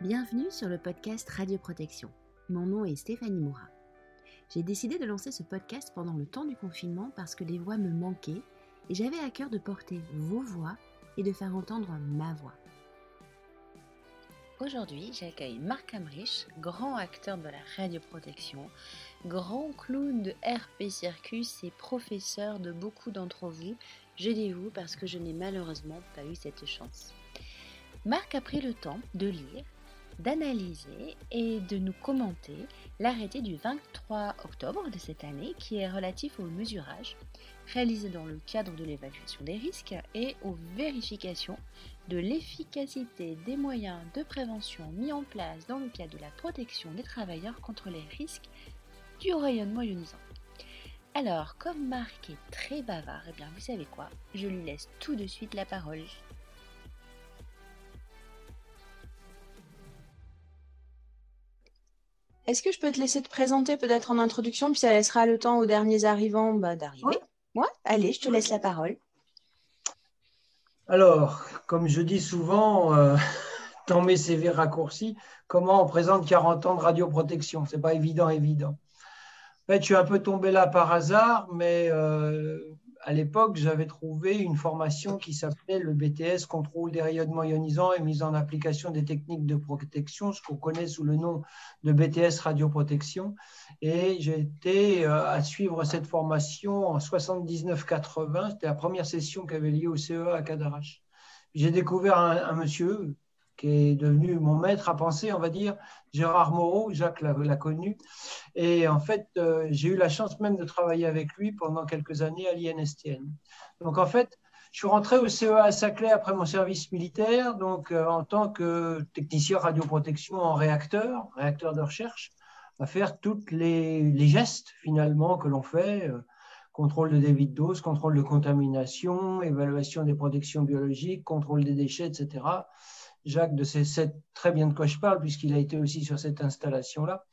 Bienvenue sur le podcast Radio Protection. Mon nom est Stéphanie Moura. J'ai décidé de lancer ce podcast pendant le temps du confinement parce que les voix me manquaient et j'avais à cœur de porter vos voix et de faire entendre ma voix. Aujourd'hui, j'accueille Marc Amrich, grand acteur de la radioprotection, grand clown de RP Circus et professeur de beaucoup d'entre vous. Je dis vous parce que je n'ai malheureusement pas eu cette chance. Marc a pris le temps de lire, d'analyser et de nous commenter l'arrêté du 23 octobre de cette année qui est relatif au mesurage réalisé dans le cadre de l'évaluation des risques et aux vérifications de l'efficacité des moyens de prévention mis en place dans le cadre de la protection des travailleurs contre les risques du rayonnement ionisant. Alors, comme Marc est très bavard, et eh bien vous savez quoi, je lui laisse tout de suite la parole. Est-ce que je peux te laisser te présenter peut-être en introduction, puis ça laissera le temps aux derniers arrivants bah, d'arriver? Moi, allez, je te laisse la parole. Alors, comme je dis souvent euh, dans mes CV raccourcis, comment on présente 40 ans de radioprotection? C'est pas évident, évident. En fait, je suis un peu tombé là par hasard, mais euh, à l'époque, j'avais trouvé une formation qui s'appelait le BTS, contrôle des rayonnements ionisants et mise en application des techniques de protection, ce qu'on connaît sous le nom de BTS radioprotection. Et j'ai été euh, à suivre cette formation en 79-80. C'était la première session qui avait lieu au CEA à Cadarache. J'ai découvert un monsieur qui est devenu mon maître à penser, on va dire, Gérard Moreau, Jacques l'a connu. Et en fait, euh, j'ai eu la chance même de travailler avec lui pendant quelques années à l'INSTN. Donc en fait, je suis rentré au CEA à Saclay après mon service militaire, donc euh, en tant que technicien radioprotection en réacteur, réacteur de recherche, à faire tous les, gestes finalement que l'on fait. Euh, contrôle de débit de dose, contrôle de contamination, évaluation des protections biologiques, contrôle des déchets, etc. Jacques de très bien de quoi je parle, puisqu'il a été aussi sur cette installation-là.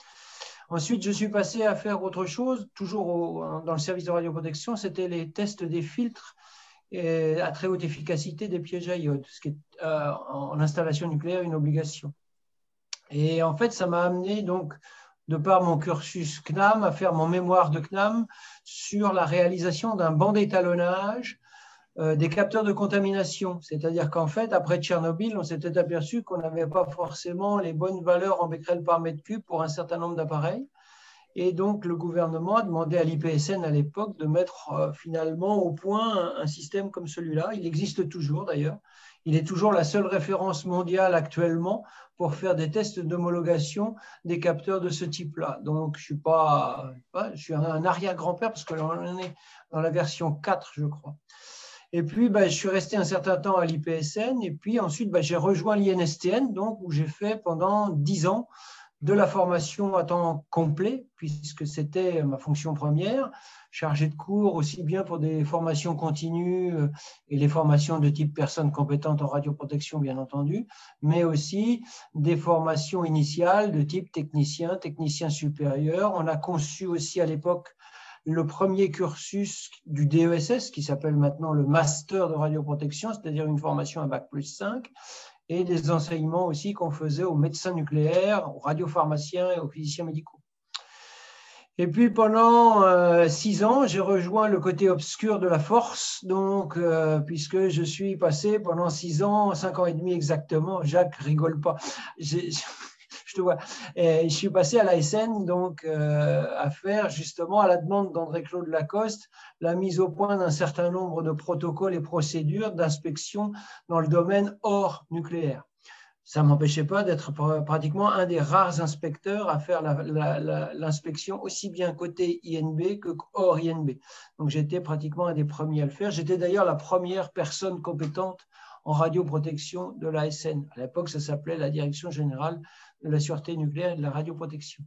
Ensuite, je suis passé à faire autre chose, toujours dans le service de radioprotection, c'était les tests des filtres à très haute efficacité des pièges à iode, ce qui est euh, en installation nucléaire une obligation. Et en fait, ça m'a amené donc, de par mon cursus CNAM, à faire mon mémoire de CNAM sur la réalisation d'un banc d'étalonnage des capteurs de contamination. C'est-à-dire qu'en fait, après Tchernobyl, on s'était aperçu qu'on n'avait pas forcément les bonnes valeurs en becquerel par mètre cube pour un certain nombre d'appareils. Et donc, le gouvernement a demandé à l'IPSN à l'époque de mettre euh, finalement au point un, système comme celui-là. Il existe toujours d'ailleurs. Il est toujours la seule référence mondiale actuellement pour faire des tests d'homologation des capteurs de ce type-là. Donc, je suis pas, je suis un arrière-grand-père parce que l'on est dans la version 4, je crois. Et puis, bah, je suis resté un certain temps à l'IPSN. Et puis ensuite, bah, j'ai rejoint l'INSTN, donc, où j'ai fait pendant dix ans de la formation à temps complet, puisque c'était ma fonction première, chargé de cours aussi bien pour des formations continues euh, et les formations de type personnes compétentes en radioprotection, bien entendu, mais aussi des formations initiales de type technicien, technicien supérieur. On a conçu aussi à l'époque le premier cursus du DESS, qui s'appelle maintenant le Master de radioprotection, c'est-à-dire une formation à Bac plus 5, et des enseignements aussi qu'on faisait aux médecins nucléaires, aux radiopharmaciens et aux physiciens médicaux. Et puis pendant euh, six ans, j'ai rejoint le côté obscur de la force, donc euh, puisque je suis passé pendant six ans, cinq ans et demi exactement, Jacques rigole pas je suis passé à l'ASN, donc euh, à faire justement à la demande d'André-Claude Lacoste la mise au point d'un certain nombre de protocoles et procédures d'inspection dans le domaine hors nucléaire. Ça ne m'empêchait pas d'être pratiquement un des rares inspecteurs à faire l'inspection aussi bien côté INB que hors INB. Donc j'étais pratiquement un des premiers à le faire. J'étais d'ailleurs la première personne compétente en radioprotection de l'ASN. À l'époque, ça s'appelait la Direction générale de la sûreté nucléaire et de la radioprotection.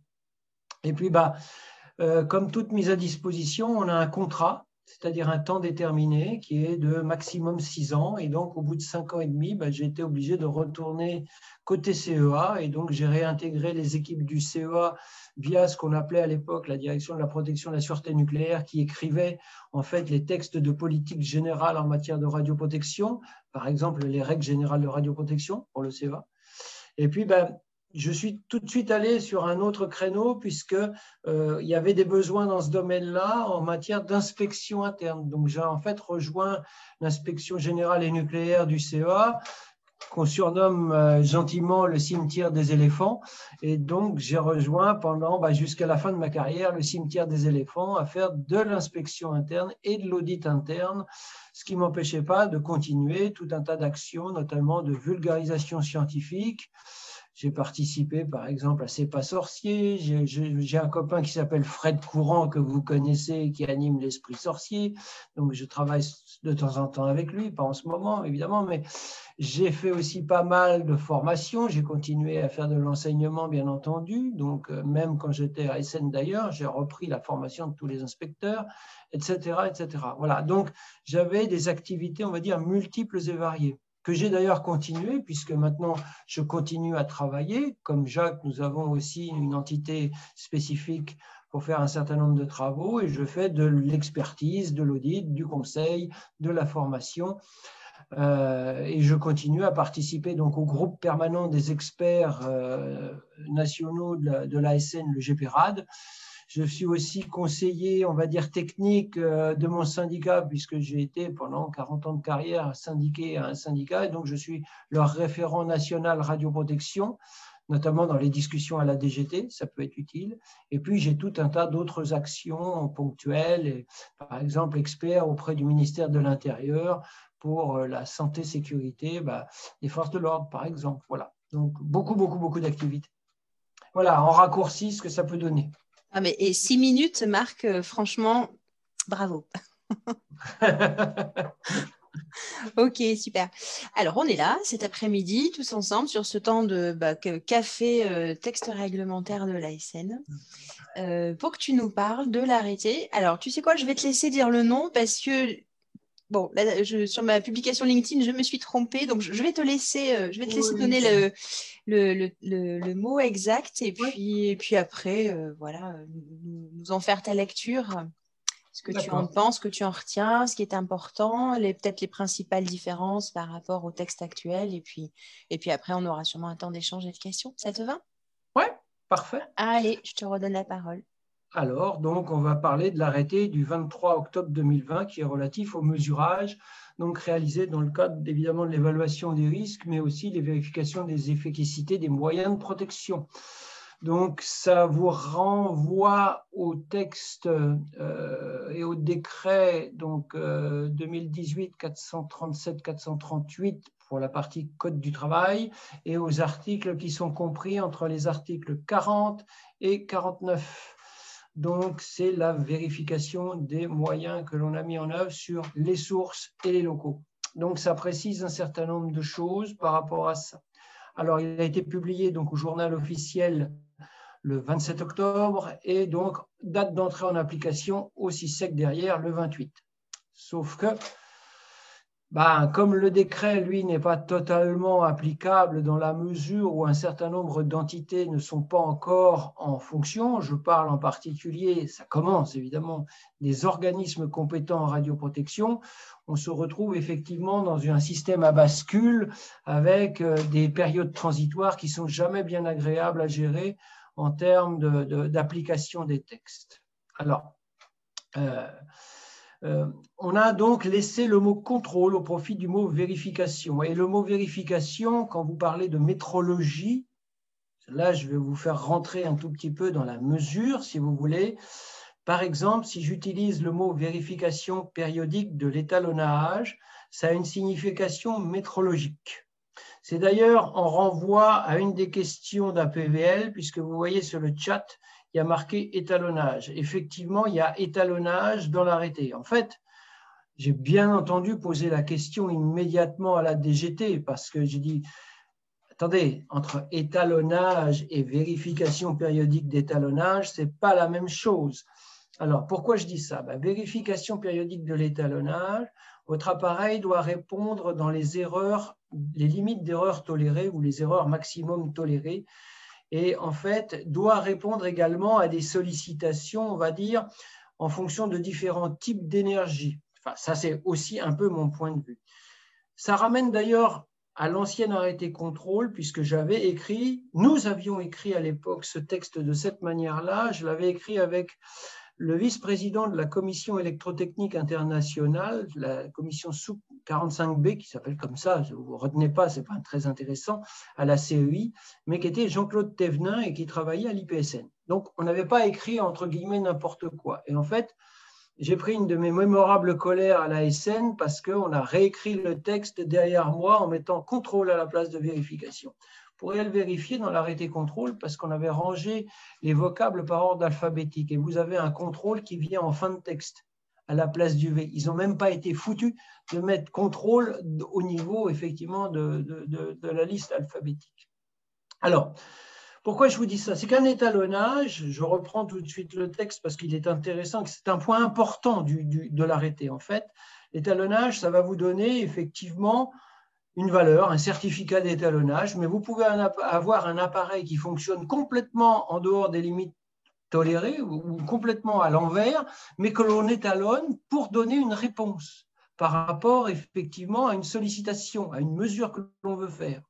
Et puis, bah, euh, comme toute mise à disposition, on a un contrat, c'est-à-dire un temps déterminé qui est de maximum six ans. Et donc, au bout de cinq ans et demi, bah, j'ai été obligé de retourner côté CEA. Et donc, j'ai réintégré les équipes du CEA via ce qu'on appelait à l'époque la direction de la protection de la sûreté nucléaire, qui écrivait en fait les textes de politique générale en matière de radioprotection, par exemple les règles générales de radioprotection pour le CEA. Et puis, ben, je suis tout de suite allé sur un autre créneau puisque euh, il y avait des besoins dans ce domaine-là en matière d'inspection interne. Donc j'ai en fait rejoint l'inspection générale et nucléaire du CEA qu'on surnomme euh, gentiment le cimetière des éléphants. Et donc, j'ai rejoint pendant, bah, jusqu'à la fin de ma carrière, le cimetière des éléphants à faire de l'inspection interne et de l'audit interne, ce qui ne m'empêchait pas de continuer tout un tas d'actions, notamment de vulgarisation scientifique, j'ai participé, par exemple, à C'est pas sorcier. J'ai un copain qui s'appelle Fred Courant, que vous connaissez, qui anime l'Esprit sorcier. Donc, je travaille de temps en temps avec lui, pas en ce moment, évidemment, mais j'ai fait aussi pas mal de formations. J'ai continué à faire de l'enseignement, bien entendu. Donc, euh, même quand j'étais à SN d'ailleurs, j'ai repris la formation de tous les inspecteurs, etc., etc. Voilà. Donc, j'avais des activités, on va dire, multiples et variées que j'ai d'ailleurs continué, puisque maintenant je continue à travailler. Comme Jacques, nous avons aussi une entité spécifique pour faire un certain nombre de travaux et je fais de l'expertise, de l'audit, du conseil, de la formation. Euh, et je continue à participer donc au groupe permanent des experts euh, nationaux de l'ASN, le GPRAD, je suis aussi conseiller, on va dire, technique euh, de mon syndicat, puisque j'ai été pendant 40 ans de carrière syndiqué à un syndicat, et donc je suis leur référent national radioprotection notamment dans les discussions à la DGT, ça peut être utile. Et puis, j'ai tout un tas d'autres actions ponctuelles, et, par exemple, expert auprès du ministère de l'Intérieur pour euh, la santé-sécurité bah, des forces de l'ordre, par exemple. Voilà. Donc, beaucoup, beaucoup, beaucoup d'activités. Voilà, en raccourci, ce que ça peut donner. Ah, mais, et six minutes, Marc, euh, franchement, bravo. ok, super. Alors, on est là cet après-midi, tous ensemble, sur ce temps de bah, café euh, texte réglementaire de l'ASN, euh, pour que tu nous parles de l'arrêté. Alors, tu sais quoi, je vais te laisser dire le nom parce que bon, sur ma publication LinkedIn, je me suis trompée, donc je, vais te laisser, euh, je vais te laisser donner le, le, mot exact et puis, et puis après, euh, voilà, nous, en faire ta lecture, ce que tu en penses, ce que tu en retiens, ce qui est important, peut-être les principales différences par rapport au texte actuel, et puis, et puis après, on aura sûrement un temps d'échange et de questions. Ça te va? Oui, parfait. Allez, je te redonne la parole. Alors, donc, on va parler de l'arrêté du 23 octobre 2020 qui est relatif au mesurage, donc réalisé dans le cadre évidemment de l'évaluation des risques, mais aussi des vérifications des efficacités des moyens de protection. Donc, ça vous renvoie au texte euh, et au décret donc 2018 437 438 pour la partie Code du travail et aux articles qui sont compris entre les articles 40 et 49. Donc, c'est la vérification des moyens que l'on a mis en œuvre sur les sources et les locaux. Donc, ça précise un certain nombre de choses par rapport à ça. Alors, il a été publié donc, au journal officiel le 27 octobre et donc date d'entrée en application aussi sec derrière le 28. Sauf que ben, comme le décret, lui, n'est pas totalement applicable dans la mesure où un certain nombre d'entités ne sont pas encore en fonction, je parle en particulier, ça commence évidemment, des organismes compétents en radioprotection, on se retrouve effectivement dans un système à bascule avec euh, des périodes transitoires qui sont jamais bien agréables à gérer en termes d'application des textes. Alors, euh, euh, on a donc laissé le mot contrôle au profit du mot vérification. Et le mot vérification, quand vous parlez de métrologie, là je vais vous faire rentrer un tout petit peu dans la mesure, si vous voulez. Par exemple, si j'utilise le mot vérification périodique de l'étalonnage, ça a une signification métrologique. C'est d'ailleurs en renvoi à une des questions d'un PVL, puisque vous voyez sur le chat, il y a marqué étalonnage. Effectivement, il y a étalonnage dans l'arrêté. En fait, j'ai bien entendu poser la question immédiatement à la DGT parce que j'ai dit, attendez, entre étalonnage et vérification périodique d'étalonnage, ce n'est pas la même chose. Alors, pourquoi je dis ça? Ben, Vérification périodique de l'étalonnage, votre appareil doit répondre dans les erreurs, les limites d'erreurs tolérées ou les erreurs maximum tolérées et en fait doit répondre également à des sollicitations, on va dire, en fonction de différents types d'énergie. Enfin, ça, c'est aussi un peu mon point de vue. Ça ramène d'ailleurs à l'ancien arrêté contrôle, puisque j'avais écrit, nous avions écrit à l'époque ce texte de cette manière-là. Je l'avais écrit avec le vice-président de la commission électrotechnique internationale, la commission sous 45B, qui s'appelle comme ça, vous ne retenez pas, ce n'est pas très intéressant, à la CEI, mais qui était Jean-Claude Thévenin et qui travaillait à l'IPSN. Donc, on n'avait pas écrit entre guillemets n'importe quoi. Et en fait, j'ai pris une de mes mémorables colères à la SN parce qu'on a réécrit le texte derrière moi en mettant contrôle à la place de vérification pourriez le vérifier dans l'arrêté contrôle parce qu'on avait rangé les vocables par ordre alphabétique et vous avez un contrôle qui vient en fin de texte à la place du V. Ils n'ont même pas été foutus de mettre contrôle au niveau effectivement de, la liste alphabétique. Alors, pourquoi je vous dis ça? C'est qu'un étalonnage, je reprends tout de suite le texte parce qu'il est intéressant, c'est un point important de l'arrêté en fait. L'étalonnage, ça va vous donner effectivement une valeur, un certificat d'étalonnage, mais vous pouvez avoir un appareil qui fonctionne complètement en dehors des limites tolérées ou complètement à l'envers, mais que l'on étalonne pour donner une réponse par rapport effectivement à une sollicitation, à une mesure que l'on veut faire.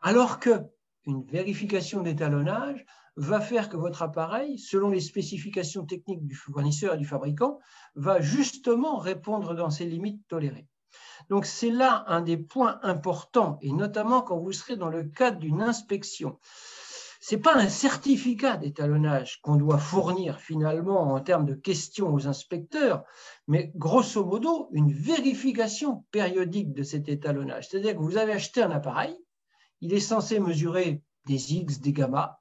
Alors que une vérification d'étalonnage va faire que votre appareil, selon les spécifications techniques du fournisseur et du fabricant, va justement répondre dans ces limites tolérées. Donc c'est là un des points importants, et notamment quand vous serez dans le cadre d'une inspection. Ce n'est pas un certificat d'étalonnage qu'on doit fournir finalement en termes de questions aux inspecteurs, mais grosso modo une vérification périodique de cet étalonnage. C'est-à-dire que vous avez acheté un appareil, il est censé mesurer des X, des gamma.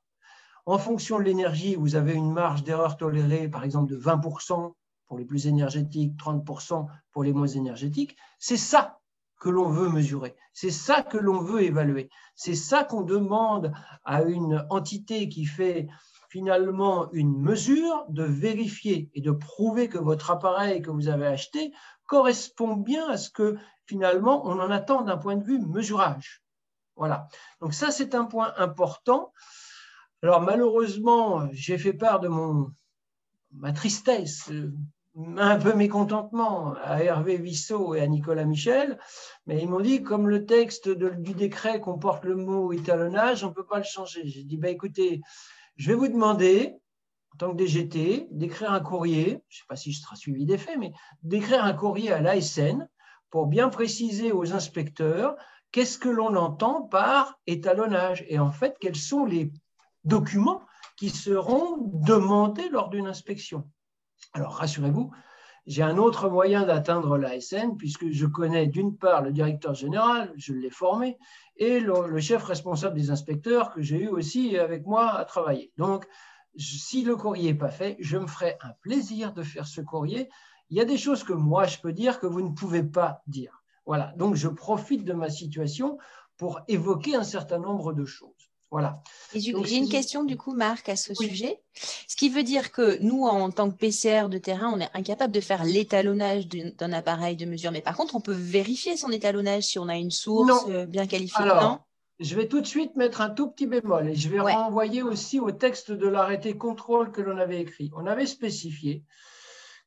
En fonction de l'énergie, vous avez une marge d'erreur tolérée, par exemple, de 20% pour les plus énergétiques, 30% pour les moins énergétiques. C'est ça que l'on veut mesurer, c'est ça que l'on veut évaluer, c'est ça qu'on demande à une entité qui fait finalement une mesure de vérifier et de prouver que votre appareil que vous avez acheté correspond bien à ce que finalement on en attend d'un point de vue mesurage. Voilà. Donc ça, c'est un point important. Alors malheureusement, j'ai fait part de mon, ma tristesse un peu mécontentement à Hervé Vissot et à Nicolas Michel, mais ils m'ont dit, comme le texte du décret comporte le mot étalonnage, on ne peut pas le changer. J'ai dit, bah, écoutez, je vais vous demander, en tant que DGT, d'écrire un courrier, je ne sais pas si je serai suivi des faits, mais d'écrire un courrier à l'ASN pour bien préciser aux inspecteurs qu'est-ce que l'on entend par étalonnage et en fait, quels sont les documents qui seront demandés lors d'une inspection. Alors rassurez-vous, j'ai un autre moyen d'atteindre l'ASN puisque je connais d'une part le directeur général, je l'ai formé, et le, chef responsable des inspecteurs que j'ai eu aussi avec moi à travailler. Donc, si le courrier n'est pas fait, je me ferai un plaisir de faire ce courrier. Il y a des choses que moi je peux dire que vous ne pouvez pas dire. Voilà, donc je profite de ma situation pour évoquer un certain nombre de choses. Voilà. J'ai une question du coup, Marc, à ce sujet. Ce qui veut dire que nous, en tant que PCR de terrain, on est incapable de faire l'étalonnage d'un appareil de mesure. Mais par contre, on peut vérifier son étalonnage si on a une source euh, bien qualifiée. Alors, je vais tout de suite mettre un tout petit bémol et je vais renvoyer aussi au texte de l'arrêté contrôle que l'on avait écrit. On avait spécifié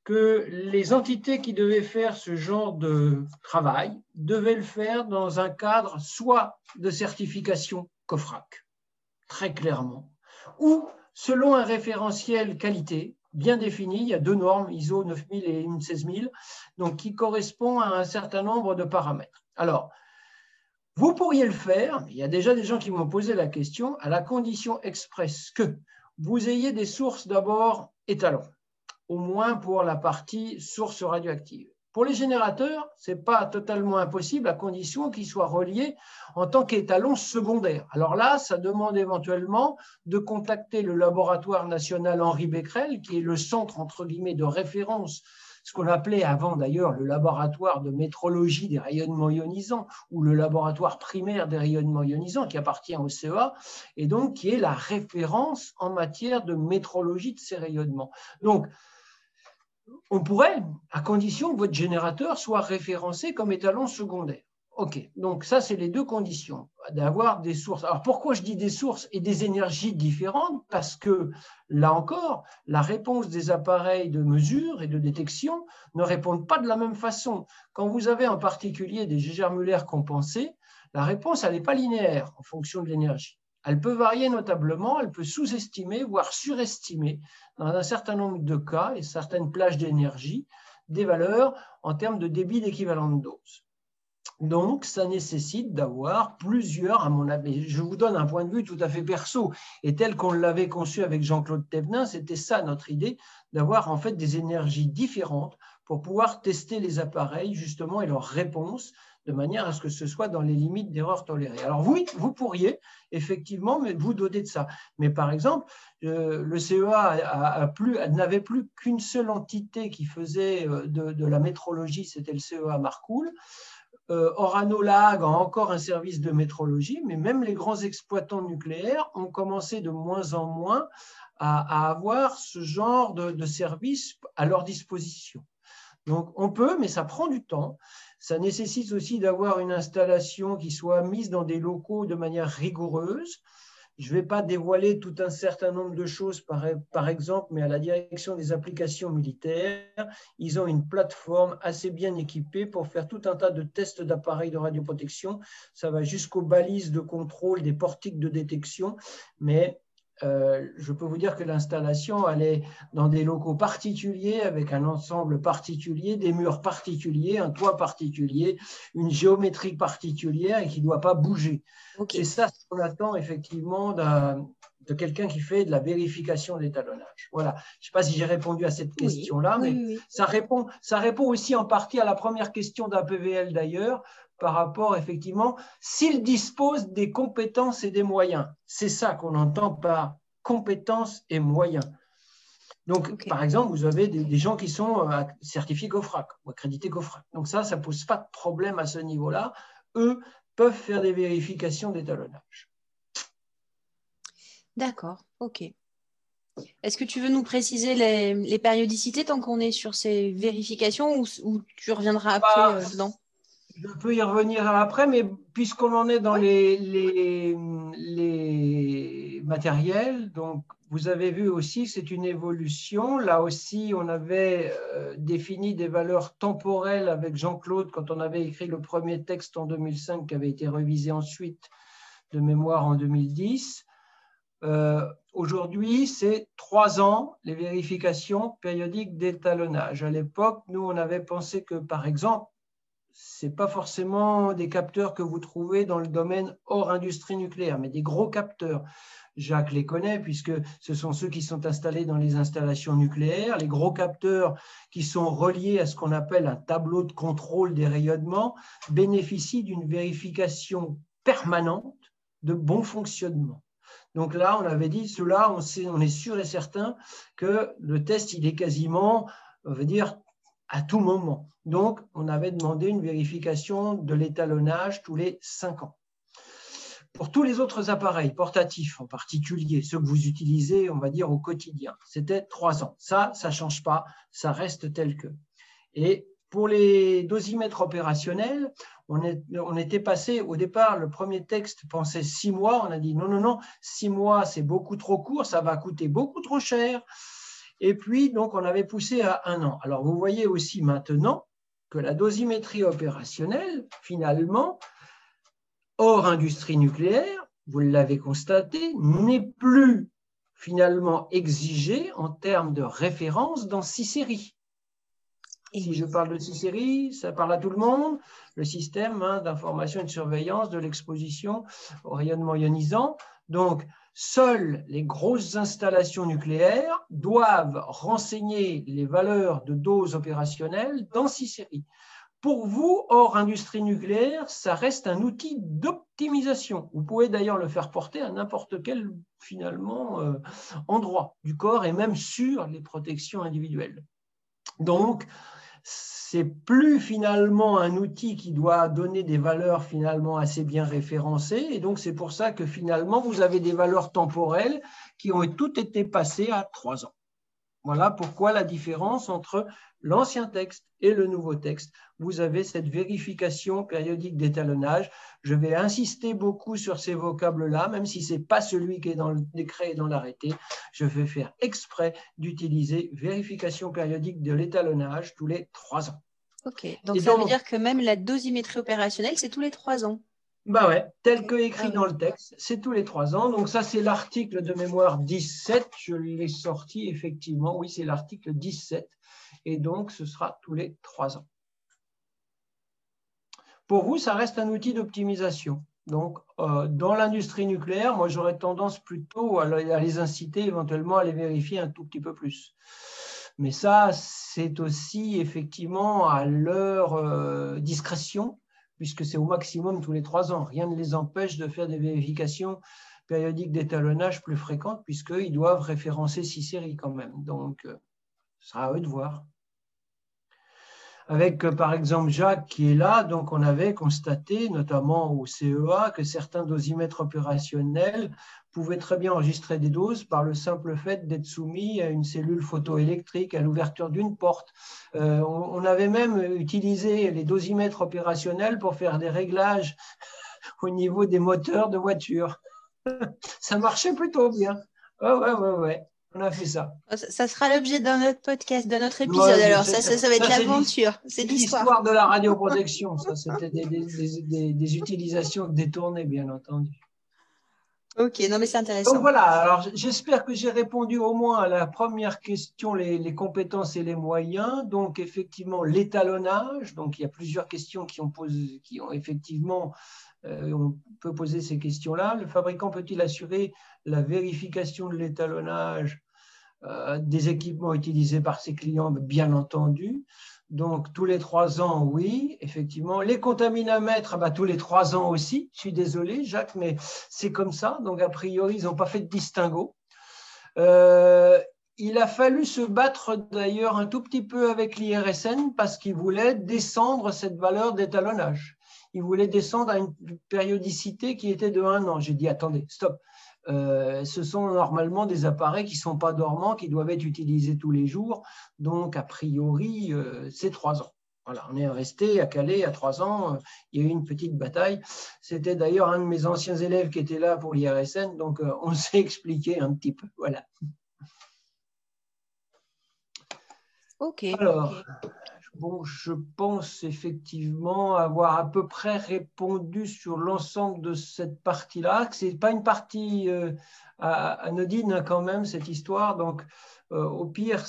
que les entités qui devaient faire ce genre de travail devaient le faire dans un cadre soit de certification COFRAC, très clairement, ou selon un référentiel qualité bien défini, il y a deux normes, ISO 9000 et 16000, donc qui correspond à un certain nombre de paramètres. Alors, vous pourriez le faire, il y a déjà des gens qui m'ont posé la question, à la condition expresse que vous ayez des sources d'abord étalons, au moins pour la partie source radioactive. Pour les générateurs, ce n'est pas totalement impossible à condition qu'ils soient reliés en tant qu'étalons secondaires. Alors là, ça demande éventuellement de contacter le laboratoire national Henri Becquerel, qui est le centre, entre de référence ce qu'on appelait avant d'ailleurs le laboratoire de métrologie des rayonnements ionisants ou le laboratoire primaire des rayonnements ionisants qui appartient au CEA et donc qui est la référence en matière de métrologie de ces rayonnements. Donc, on pourrait, à condition que votre générateur soit référencé comme étalon secondaire. Ok, donc ça, c'est les deux conditions, d'avoir des sources. Alors pourquoi je dis des sources et des énergies différentes? Parce que là encore, la réponse des appareils de mesure et de détection ne répondent pas de la même façon. Quand vous avez en particulier des germulaires compensés, la réponse, elle n'est pas linéaire en fonction de l'énergie. Elle peut varier notablement, elle peut sous-estimer, voire surestimer, dans un certain nombre de cas et certaines plages d'énergie, des valeurs en termes de débit d'équivalent de dose. Donc, ça nécessite d'avoir plusieurs, à mon avis, je vous donne un point de vue tout à fait perso, et tel qu'on l'avait conçu avec Jean-Claude Thévenin, c'était ça notre idée, d'avoir en fait des énergies différentes pour pouvoir tester les appareils justement et leurs réponses de manière à ce que ce soit dans les limites d'erreur tolérées. Alors oui, vous pourriez effectivement vous doter de ça. Mais par exemple, euh, le CEA n'avait plus qu'une seule entité qui faisait euh, de, la métrologie, c'était le CEA Marcoule. Euh, Orano-Lag a encore un service de métrologie, mais même les grands exploitants nucléaires ont commencé de moins en moins à, avoir ce genre de service à leur disposition. Donc on peut, mais ça prend du temps. Ça nécessite aussi d'avoir une installation qui soit mise dans des locaux de manière rigoureuse. Je ne vais pas dévoiler tout un certain nombre de choses, par, exemple, mais à la direction des applications militaires, ils ont une plateforme assez bien équipée pour faire tout un tas de tests d'appareils de radioprotection. Ça va jusqu'aux balises de contrôle des portiques de détection, mais euh, je peux vous dire que l'installation, elle est dans des locaux particuliers, avec un ensemble particulier, des murs particuliers, un toit particulier, une géométrie particulière et qui ne doit pas bouger. Et ça, qu'on attend effectivement de quelqu'un qui fait de la vérification d'étalonnage. Voilà. Je ne sais pas si j'ai répondu à cette question-là, mais Ça, répond, ça répond aussi en partie à la première question d'un PVL d'ailleurs, par rapport, effectivement, s'il dispose des compétences et des moyens. C'est ça qu'on entend par compétences et moyens. Donc, par exemple, vous avez des, gens qui sont euh, certifiés GOFRAC ou accrédités GOFRAC. Donc ça, ça ne pose pas de problème à ce niveau-là. Eux peuvent faire des vérifications d'étalonnage. D'accord, ok. Est-ce que tu veux nous préciser les, périodicités tant qu'on est sur ces vérifications ou, tu reviendras après bah, euh, dedans? Je peux y revenir après, mais puisqu'on en est dans les, les, matériels, donc vous avez vu aussi, c'est une évolution. Là aussi, on avait euh, défini des valeurs temporelles avec Jean-Claude quand on avait écrit le premier texte en 2005 qui avait été révisé ensuite de mémoire en 2010. Euh, aujourd'hui, c'est trois ans les vérifications périodiques d'étalonnage. À l'époque, nous, on avait pensé que, par exemple, ce pas forcément des capteurs que vous trouvez dans le domaine hors industrie nucléaire, mais des gros capteurs. Jacques les connaît puisque ce sont ceux qui sont installés dans les installations nucléaires. Les gros capteurs qui sont reliés à ce qu'on appelle un tableau de contrôle des rayonnements bénéficient d'une vérification permanente de bon fonctionnement. Donc là, on avait dit, cela, on, on est sûr et certain que le test, il est quasiment, on veut dire, à tout moment. Donc, on avait demandé une vérification de l'étalonnage tous les cinq ans. Pour tous les autres appareils portatifs en particulier, ceux que vous utilisez, on va dire, au quotidien, c'était trois ans. Ça, ça ne change pas, ça reste tel que. Et pour les dosimètres opérationnels, on, on, était passé au départ, le premier texte pensait six mois. On a dit non, non, non, six mois, c'est beaucoup trop court, ça va coûter beaucoup trop cher. Et puis, donc, on avait poussé à un an. Alors, vous voyez aussi maintenant que la dosimétrie opérationnelle, finalement, hors industrie nucléaire, vous l'avez constaté, n'est plus finalement exigée en termes de référence dans six séries. Si je parle de six séries, ça parle à tout le monde. Le système hein, d'information et de surveillance de l'exposition au rayonnement ionisant. Donc, Seules les grosses installations nucléaires doivent renseigner les valeurs de doses opérationnelles dans six séries. Pour vous, hors industrie nucléaire, ça reste un outil d'optimisation. Vous pouvez d'ailleurs le faire porter à n'importe quel finalement euh, endroit du corps et même sur les protections individuelles. Donc, c'est plus finalement un outil qui doit donner des valeurs finalement assez bien référencées. Et donc, c'est pour ça que finalement, vous avez des valeurs temporelles qui ont toutes été passées à trois ans. Voilà pourquoi la différence entre l'ancien texte et le nouveau texte. Vous avez cette vérification périodique d'étalonnage. Je vais insister beaucoup sur ces vocables-là, même si ce n'est pas celui qui est dans le décret et dans l'arrêté. Je vais faire exprès d'utiliser vérification périodique de l'étalonnage tous les trois ans. Ok, donc ça veut dire que même la dosimétrie opérationnelle, c'est tous les trois ans. Bah ouais, tel que écrit ah dans le texte, c'est tous les trois ans. Donc ça, c'est l'article de mémoire 17. Je l'ai sorti effectivement. Oui, c'est l'article 17. Et donc, ce sera tous les trois ans. Pour vous, ça reste un outil d'optimisation. Donc, euh, dans l'industrie nucléaire, moi, j'aurais tendance plutôt à les inciter éventuellement à les vérifier un tout petit peu plus. Mais ça, c'est aussi effectivement à leur euh, discrétion puisque c'est au maximum tous les trois ans. Rien ne les empêche de faire des vérifications périodiques d'étalonnage plus fréquentes, puisqu'ils doivent référencer six séries quand même. Donc, euh, ce sera à eux de voir. Avec, euh, par exemple, Jacques qui est là, donc on avait constaté, notamment au CEA, que certains dosimètres opérationnels pouvait très bien enregistrer des doses par le simple fait d'être soumis à une cellule photoélectrique, à l'ouverture d'une porte. Euh, on, avait même utilisé les dosimètres opérationnels pour faire des réglages au niveau des moteurs de voiture. ça marchait plutôt bien. Ouais, ouais, ouais, ouais. On a fait ça. Ça sera l'objet d'un autre podcast, d'un autre épisode. alors, ça, ça, va être l'aventure. C'est l'histoire. de la radioprotection. Ça, c'était des, des utilisations détournées, bien entendu. Ok, non mais c'est intéressant. Donc voilà, alors j'espère que j'ai répondu au moins à la première question, les, compétences et les moyens. Donc effectivement, l'étalonnage. Donc il y a plusieurs questions qui ont, posé, qui ont effectivement, euh, on peut poser ces questions-là. Le fabricant peut-il assurer la vérification de l'étalonnage euh, des équipements utilisés par ses clients? Bien entendu. Donc, tous les trois ans, oui, effectivement. Les contaminamètres, bah, tous les trois ans aussi. Je suis désolé, Jacques, mais c'est comme ça. Donc, a priori, ils n'ont pas fait de distinguo. Euh, il a fallu se battre d'ailleurs un tout petit peu avec l'IRSN parce qu'ils voulaient descendre cette valeur d'étalonnage. Ils voulaient descendre à une périodicité qui était de un an. J'ai dit, attendez, stop. Euh, ce sont normalement des appareils qui ne sont pas dormants, qui doivent être utilisés tous les jours. Donc, a priori, euh, c'est trois ans. Voilà, on est resté à Calais à trois ans. Il y a eu une petite bataille. C'était d'ailleurs un de mes anciens élèves qui était là pour l'IRSN, donc euh, on s'est expliqué un petit peu. Voilà. Ok. Alors, Bon, je pense effectivement avoir à peu près répondu sur l'ensemble de cette partie-là. Ce n'est pas une partie euh, anodine hein, quand même, cette histoire. Donc, euh, au pire,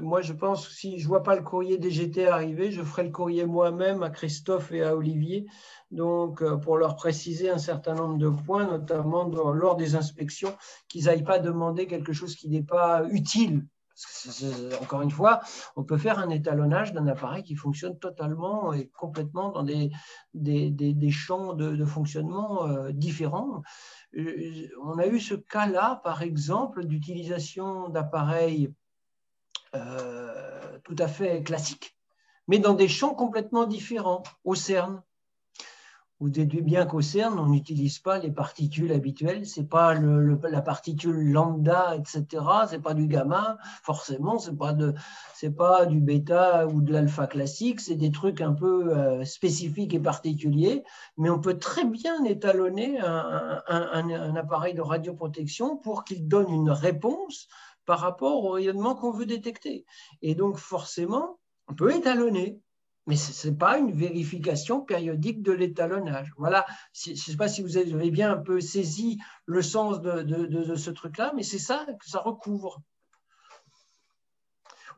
moi, je pense si je ne vois pas le courrier DGT arriver, je ferai le courrier moi-même à Christophe et à Olivier, donc euh, pour leur préciser un certain nombre de points, notamment lors des inspections, qu'ils n'aillent pas demander quelque chose qui n'est pas utile encore une fois, on peut faire un étalonnage d'un appareil qui fonctionne totalement et complètement dans des, des, champs de, fonctionnement euh, différents. Euh, on a eu ce cas-là, par exemple, d'utilisation d'appareils euh, tout à fait classiques, mais dans des champs complètement différents, au CERN. Vous déduisez bien qu'au CERN, on n'utilise pas les particules habituelles, ce n'est pas la particule lambda, etc. Ce n'est pas du gamma, forcément, ce n'est pas, pas du bêta ou de l'alpha classique, c'est des trucs un peu euh, spécifiques et particuliers, mais on peut très bien étalonner un, un appareil de radioprotection pour qu'il donne une réponse par rapport au rayonnement qu'on veut détecter. Et donc, forcément, on peut étalonner mais ce n'est pas une vérification périodique de l'étalonnage. Voilà, je ne sais pas si vous avez bien un peu saisi le sens de, ce truc-là, mais c'est ça que ça recouvre.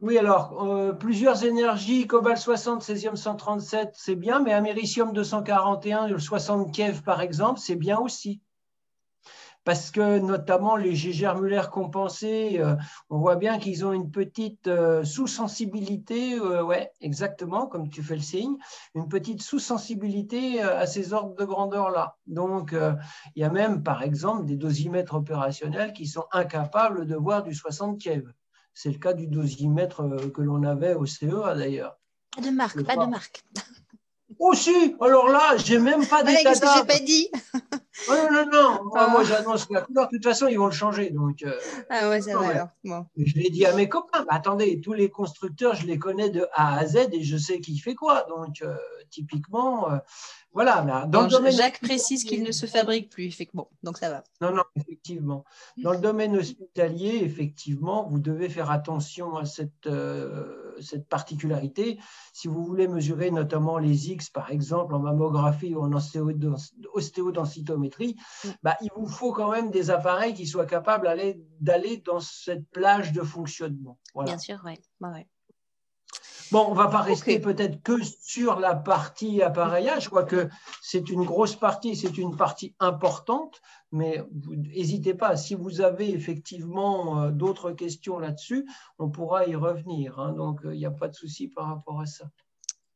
Oui, alors, euh, plusieurs énergies, cobalt 60, césium 137, c'est bien, mais américium 241, le 60 keV par exemple, c'est bien aussi parce que notamment les germulaires compensés, euh, on voit bien qu'ils ont une petite euh, sous-sensibilité, euh, ouais, exactement, comme tu fais le signe, une petite sous-sensibilité à ces ordres de grandeur-là. Donc, il y a même, par exemple, des dosimètres opérationnels qui sont incapables de voir du 60 keV. C'est le cas du dosimètre que l'on avait au CEA d'ailleurs. Pas de marque, pas de marque. Oh si, alors là, j'ai même pas d'état d'âme. pas dit. Oh, non, non, non. Moi, moi j'annonce la couleur. De toute façon, ils vont le changer. Donc, euh, ah ouais, ça va alors. Je l'ai dit à mes copains. Bah, attendez, tous les constructeurs, je les connais de A à Z et je sais qui fait quoi. Donc, euh, typiquement, euh, voilà. Dans le domaine Jacques précise qu'il ne se fabrique plus. Bon, donc ça va. Non, non, effectivement. Dans le domaine hospitalier, effectivement, vous devez faire attention à cette, cette particularité. Si vous voulez mesurer notamment les X, par exemple, en mammographie ou en ostéodensitométrie, Mm. bah, il vous faut quand même des appareils qui soient capables d'aller dans cette plage de fonctionnement. Bien sûr, oui. Bon, on ne va pas rester peut-être que sur la partie appareillage, quoique c'est une grosse partie, c'est une partie importante, mais n'hésitez pas, si vous avez effectivement euh, d'autres questions là-dessus, on pourra y revenir. Hein. donc, il n'y a pas de souci par rapport à ça.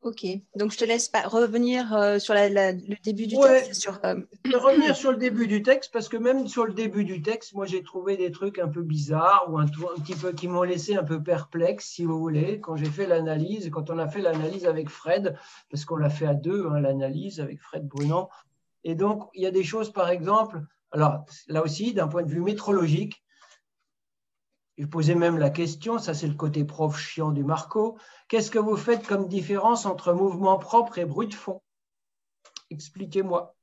Ok, donc je te laisse pas revenir euh, sur le début du texte. Sur, euh, Revenir sur le début du texte, parce que même sur le début du texte, moi j'ai trouvé des trucs un peu bizarres ou un, un petit peu qui m'ont laissé un peu perplexe, si vous voulez, quand j'ai fait l'analyse, quand on a fait l'analyse avec Fred, parce qu'on l'a fait à deux, hein, l'analyse avec Fred Brunan. Et donc, il y a des choses, par exemple, alors là aussi, d'un point de vue métrologique, je posais même la question, ça c'est le côté prof chiant du Marco, qu'est-ce que vous faites comme différence entre mouvement propre et bruit de fond? Expliquez-moi.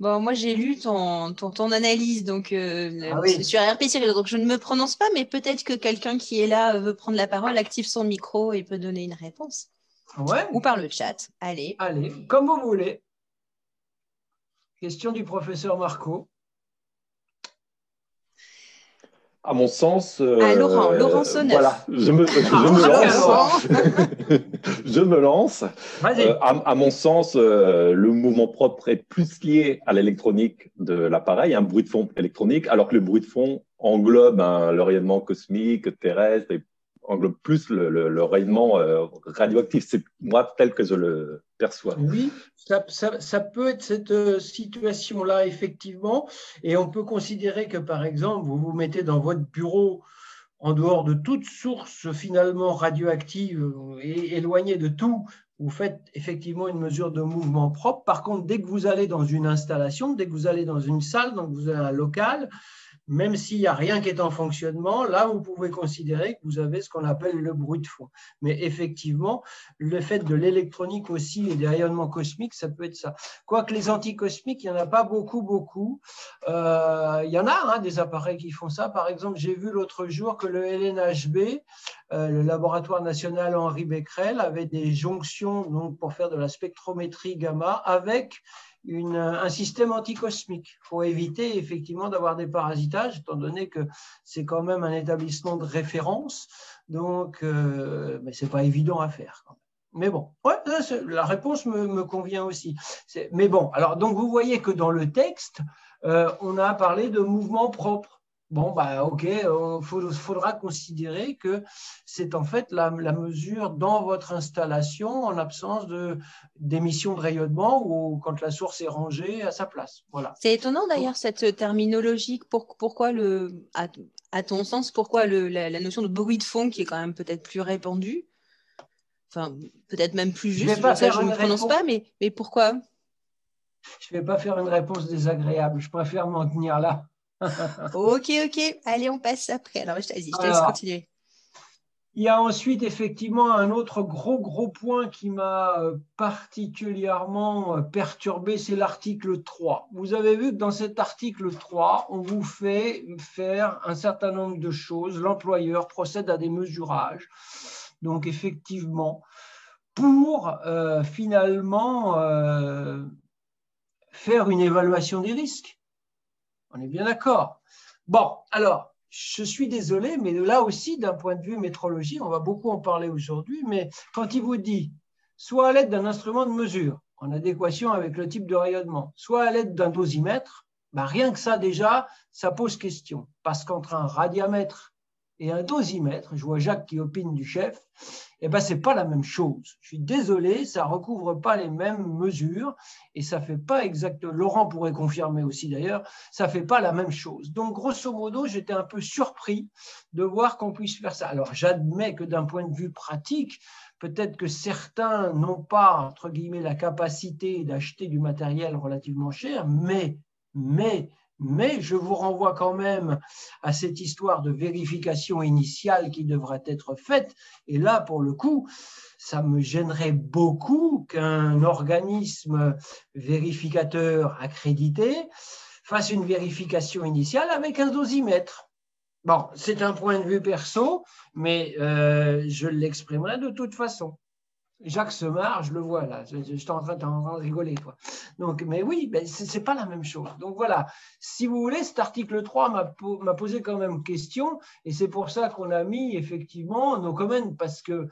Bon, moi j'ai lu ton, ton, analyse donc euh, ah sur RP donc je ne me prononce pas, mais peut-être que quelqu'un qui est là veut prendre la parole, active son micro et peut donner une réponse. Ouais. Ou par le chat. Allez. Allez, comme vous voulez. Question du professeur Marco à mon sens. ah, Laurent, Laurent Sonneuf. Voilà, je me, je ah, me lance. je me lance. Euh, à, mon sens, euh, le mouvement propre est plus lié à l'électronique de l'appareil, un bruit de fond électronique, alors que le bruit de fond englobe hein, le rayonnement cosmique, terrestre et englobe plus le, rayonnement euh, radioactif. C'est moi tel que je le Oui, ça, peut être cette euh, situation-là, effectivement. Et on peut considérer que, par exemple, vous vous mettez dans votre bureau en dehors de toute source finalement radioactive et éloigné de tout, vous faites effectivement une mesure de mouvement propre. Par contre, dès que vous allez dans une installation, dès que vous allez dans une salle, donc vous avez un local, même s'il n'y a rien qui est en fonctionnement, là, vous pouvez considérer que vous avez ce qu'on appelle le bruit de fond. Mais effectivement, le fait de l'électronique aussi et des rayonnements cosmiques, ça peut être ça. Quoique les anticosmiques, il n'y en a pas beaucoup, beaucoup. Euh, il y en a hein, des appareils qui font ça. Par exemple, j'ai vu l'autre jour que le LNHB, euh, le laboratoire national Henri Becquerel, avait des jonctions donc, pour faire de la spectrométrie gamma avec un système anticosmique. Faut éviter effectivement d'avoir des parasitages, étant donné que c'est quand même un établissement de référence. Donc, euh, mais ce pas évident à faire. Mais bon, la réponse me, convient aussi. Mais bon, alors donc vous voyez que dans le texte, euh, on a parlé de mouvement propre. Bon, bah, ok, il euh, faudra considérer que c'est en fait la, mesure dans votre installation en absence d'émissions de, rayonnement ou quand la source est rangée à sa place. Voilà. C'est étonnant d'ailleurs cette terminologie. pourquoi, le, à, ton sens, pourquoi la, notion de bruit de fond qui est quand même peut-être plus répandue, enfin peut-être même plus juste, je, je ne prononce pas, mais, mais pourquoi? Je ne vais pas faire une réponse désagréable, je préfère m'en tenir là ok, ok. Allez, on passe après. Alors, je, te laisse continuer. Il y a ensuite effectivement un autre gros, gros point qui m'a euh, particulièrement euh, perturbé, c'est l'article 3. Vous avez vu que dans cet article 3, on vous fait faire un certain nombre de choses. L'employeur procède à des mesurages. Donc effectivement, pour euh, finalement faire une évaluation des risques. On est bien d'accord. Bon, alors, je suis désolé, mais là aussi, d'un point de vue métrologie, on va beaucoup en parler aujourd'hui, mais quand il vous dit soit à l'aide d'un instrument de mesure en adéquation avec le type de rayonnement, soit à l'aide d'un dosimètre, bah, rien que ça déjà, ça pose question. Parce qu'entre un radiamètre et un dosimètre, je vois Jacques qui opine du chef, eh ben, ce n'est pas la même chose. Je suis désolé, ça ne recouvre pas les mêmes mesures et ça fait pas exactement, Laurent pourrait confirmer aussi d'ailleurs, ça ne fait pas la même chose. Donc, grosso modo, j'étais un peu surpris de voir qu'on puisse faire ça. Alors, j'admets que d'un point de vue pratique, peut-être que certains n'ont pas, entre guillemets, la capacité d'acheter du matériel relativement cher, mais Mais, mais je vous renvoie quand même à cette histoire de vérification initiale qui devrait être faite. Et là, pour le coup, ça me gênerait beaucoup qu'un organisme vérificateur accrédité fasse une vérification initiale avec un dosimètre. Bon, c'est un point de vue perso, mais euh, je l'exprimerai de toute façon. Jacques se marre, je le vois là, je, suis en train, de rigoler. Toi. Donc, mais oui, ben, ce n'est pas la même chose. Donc voilà, si vous voulez, cet article 3 m'a posé quand même question, et c'est pour ça qu'on a mis effectivement nos communs, parce que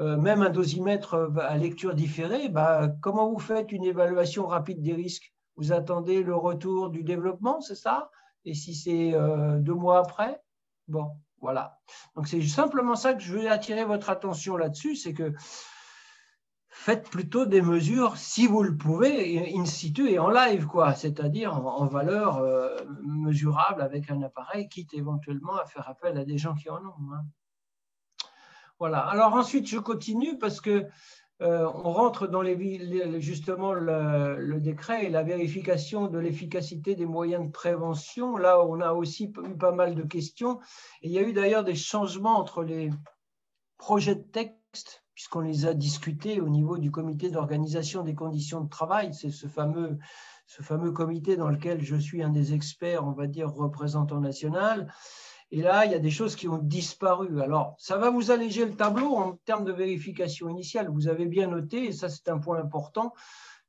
euh, même un dosimètre euh, à lecture différée, bah, comment vous faites une évaluation rapide des risques? Vous attendez le retour du développement, c'est ça? Et si c'est euh, deux mois après? Bon, voilà. Donc c'est simplement ça que je veux attirer votre attention là-dessus, c'est que faites plutôt des mesures, si vous le pouvez, in situ et en live, quoi, c'est-à-dire en, valeur euh, mesurable avec un appareil, quitte éventuellement à faire appel à des gens qui en ont. Hein. Voilà. Alors ensuite, je continue parce que euh, on rentre dans les, justement le, décret et la vérification de l'efficacité des moyens de prévention. Là, on a aussi eu pas mal de questions. Il y a eu d'ailleurs des changements entre les projets de texte puisqu'on les a discutés au niveau du comité d'organisation des conditions de travail. C'est ce fameux, ce fameux comité dans lequel je suis un des experts, on va dire, représentant national. Et là, il y a des choses qui ont disparu. Alors, ça va vous alléger le tableau en termes de vérification initiale. Vous avez bien noté, et ça c'est un point important,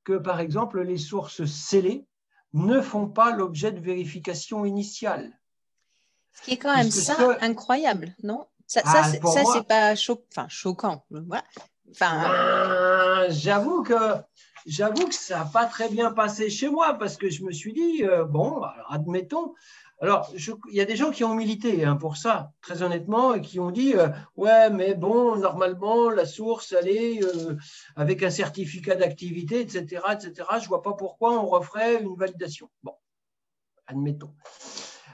que par exemple, les sources scellées ne font pas l'objet de vérification initiale. Ce qui est quand même ça incroyable, non? Ça, ça ah, c'est pas choquant. Voilà. Enfin, euh, j'avoue que j'avoue que ça n'a pas très bien passé chez moi parce que je me suis dit euh, bon, alors admettons. Alors, il y a des gens qui ont milité hein, pour ça, très honnêtement, et qui ont dit euh, ouais, mais bon, normalement, la source, elle est avec un certificat d'activité, etc., etc. Je vois pas pourquoi on referait une validation. Bon, admettons.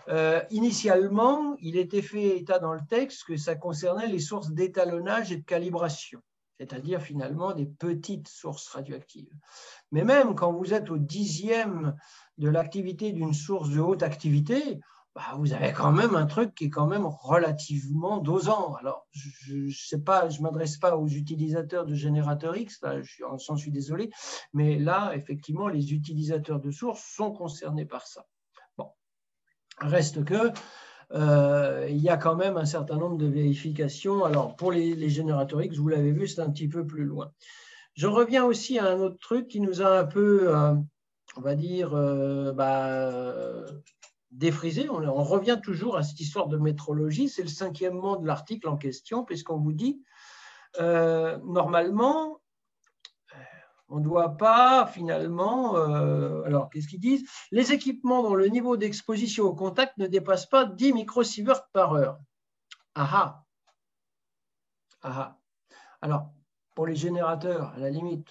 Euh, initialement, il était fait état dans le texte que ça concernait les sources d'étalonnage et de calibration, c'est-à-dire finalement des petites sources radioactives. Mais même quand vous êtes au dixième de l'activité d'une source de haute activité, bah, vous avez quand même un truc qui est quand même relativement dosant. Alors, je ne je m'adresse pas aux utilisateurs de générateurs X, là, j'en suis désolé, mais là, effectivement, les utilisateurs de sources sont concernés par ça. Reste que euh, il y a quand même un certain nombre de vérifications. Alors, pour les, générateurs X, vous l'avez vu, c'est un petit peu plus loin. Je reviens aussi à un autre truc qui nous a un peu, euh, on va dire, euh, bah, défrisé. On, on, revient toujours à cette histoire de métrologie. C'est le cinquièmement de l'article en question, puisqu'on vous dit, normalement, on ne doit pas finalement, euh, alors qu'est-ce qu'ils disent? Les équipements dont le niveau d'exposition au contact ne dépasse pas 10 microsieverts par heure. Ah, ah ah Alors, pour les générateurs, à la limite,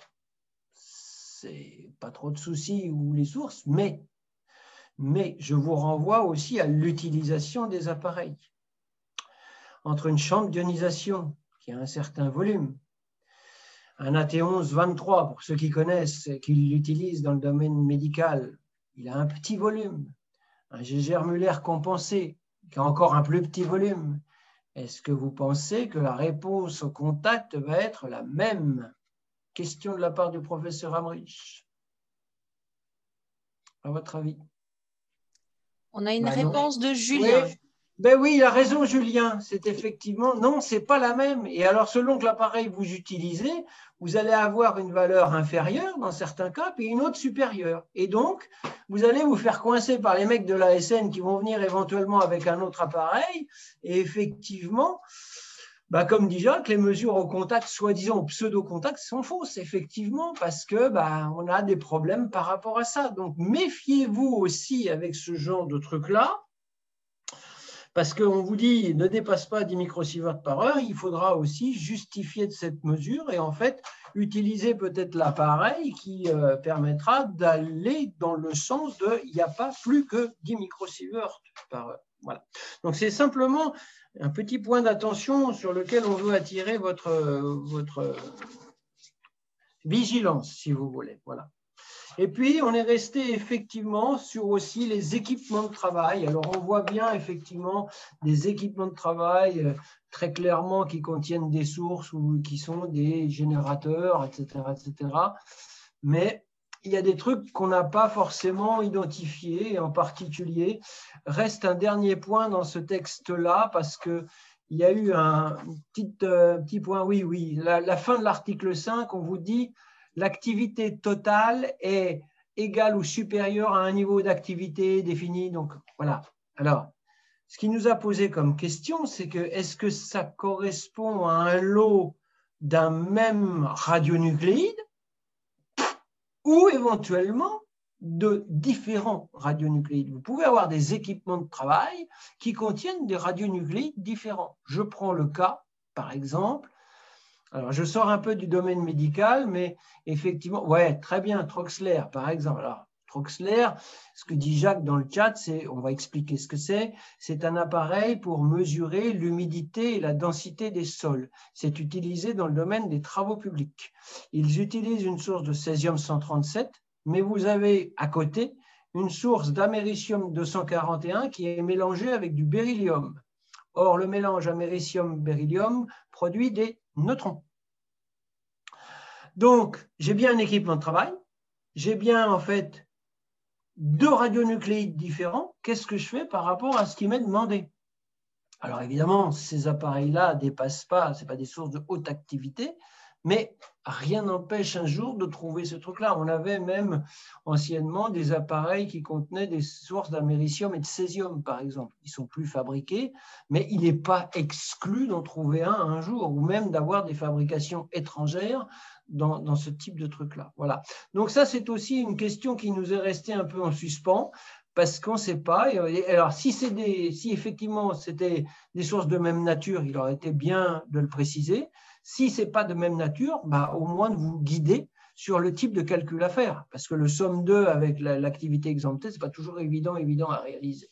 c'est pas trop de soucis ou les sources, mais, mais je vous renvoie aussi à l'utilisation des appareils. Entre une chambre d'ionisation qui a un certain volume un AT11-23, pour ceux qui connaissent, qui l'utilisent dans le domaine médical, il a un petit volume. Un Gégère Muller compensé, qui a encore un plus petit volume. Est-ce que vous pensez que la réponse au contact va être la même? Question de la part du professeur Amrich. À votre avis On a une bah réponse de Julien. Ben oui, il a raison, Julien. C'est effectivement, non, c'est pas la même. Et alors, selon que l'appareil vous utilisez, vous allez avoir une valeur inférieure dans certains cas, puis une autre supérieure. Et donc, vous allez vous faire coincer par les mecs de l'ASN qui vont venir éventuellement avec un autre appareil. Et effectivement, bah, comme dit Jacques, les mesures au contact, soi-disant au pseudo-contact, sont fausses, effectivement, parce que bah, on a des problèmes par rapport à ça. Donc, méfiez-vous aussi avec ce genre de trucs-là parce qu'on vous dit ne dépasse pas 10 microsieverts par heure, il faudra aussi justifier cette mesure et en fait utiliser peut-être l'appareil qui euh, permettra d'aller dans le sens de il n'y a pas plus que 10 microsieverts par heure. Voilà. Donc c'est simplement un petit point d'attention sur lequel on veut attirer votre, votre vigilance, si vous voulez. Voilà. Et puis, on est resté effectivement sur aussi les équipements de travail. Alors, on voit bien effectivement des équipements de travail euh, très clairement qui contiennent des sources ou qui sont des générateurs, etc. etc. Mais il y a des trucs qu'on n'a pas forcément identifiés, en particulier, reste un dernier point dans ce texte-là, parce que il y a eu un petit, euh, petit point, oui, oui, la, fin de l'article 5, on vous dit l'activité totale est égale ou supérieure à un niveau d'activité défini. Donc voilà. Alors, ce qui nous a posé comme question, c'est que est-ce que ça correspond à un lot d'un même radionucléide ou éventuellement de différents radionucléides? Vous pouvez avoir des équipements de travail qui contiennent des radionucléides différents. Je prends le cas, par exemple, alors je sors un peu du domaine médical, mais effectivement, ouais, très bien, Troxler, par exemple. Alors, Troxler, ce que dit Jacques dans le chat, c'est, on va expliquer ce que c'est, c'est un appareil pour mesurer l'humidité et la densité des sols. C'est utilisé dans le domaine des travaux publics. Ils utilisent une source de césium 137 mais vous avez à côté une source d'américium 241 qui est mélangée avec du beryllium. Or, le mélange américium-beryllium produit des neutrons. Donc, j'ai bien un équipement de travail, j'ai bien en fait deux radionucléides différents. Qu'est-ce que je fais par rapport à ce qui m'est demandé? Alors évidemment, ces appareils-là ne dépassent pas, ce pas des sources de haute activité, mais rien n'empêche un jour de trouver ce truc-là. On avait même anciennement des appareils qui contenaient des sources d'américium et de césium, par exemple. Ils sont plus fabriqués, mais il n'est pas exclu d'en trouver un un jour, ou même d'avoir des fabrications étrangères dans, ce type de truc-là. Voilà. Donc ça, c'est aussi une question qui nous est restée un peu en suspens parce qu'on ne sait pas. Alors, si, des, si effectivement c'était des sources de même nature, il aurait été bien de le préciser. Si ce n'est pas de même nature, bah, au moins de vous guider sur le type de calcul à faire, parce que le somme 2 avec l'activité exemptée, ce n'est pas toujours évident, évident à réaliser.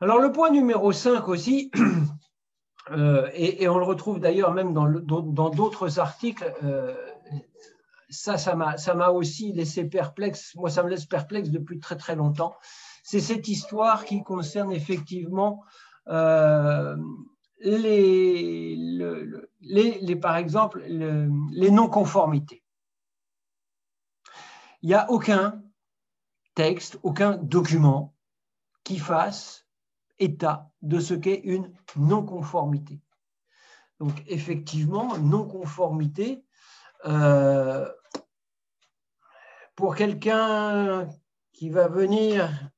Alors le point numéro 5 aussi, euh, et, on le retrouve d'ailleurs même dans d'autres articles, euh, ça, ça m'a aussi laissé perplexe, moi ça me laisse perplexe depuis très très longtemps, c'est cette histoire qui concerne effectivement euh, les, par exemple, les non-conformités. Il n'y a aucun texte, aucun document qui fasse état de ce qu'est une non-conformité. Donc effectivement, non-conformité, euh, pour quelqu'un qui va venir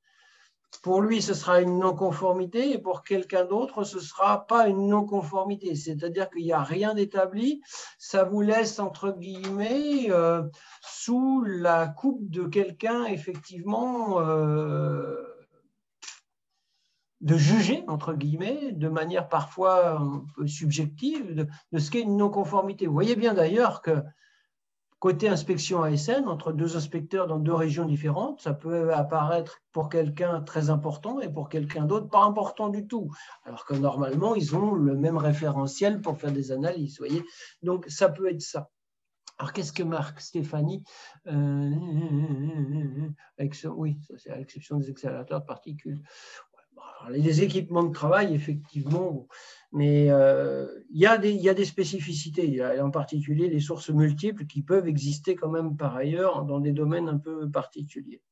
pour lui, ce sera une non-conformité et pour quelqu'un d'autre, ce ne sera pas une non-conformité. C'est-à-dire qu'il n'y a rien d'établi. Ça vous laisse, entre guillemets, euh, sous la coupe de quelqu'un, effectivement, euh, de juger, entre guillemets, de manière parfois un peu subjective, de, de ce qu'est une non-conformité. Vous voyez bien d'ailleurs que Côté inspection ASN, entre deux inspecteurs dans deux régions différentes, ça peut apparaître pour quelqu'un très important et pour quelqu'un d'autre pas important du tout. Alors que normalement, ils ont le même référentiel pour faire des analyses. Voyez Donc, ça peut être ça. Alors, qu'est-ce que marque Stéphanie euh, Oui, c'est à l'exception des accélérateurs de particules. Les équipements de travail, effectivement, mais euh, il, y a des, il y a des spécificités, en particulier les sources multiples qui peuvent exister quand même par ailleurs dans des domaines un peu particuliers.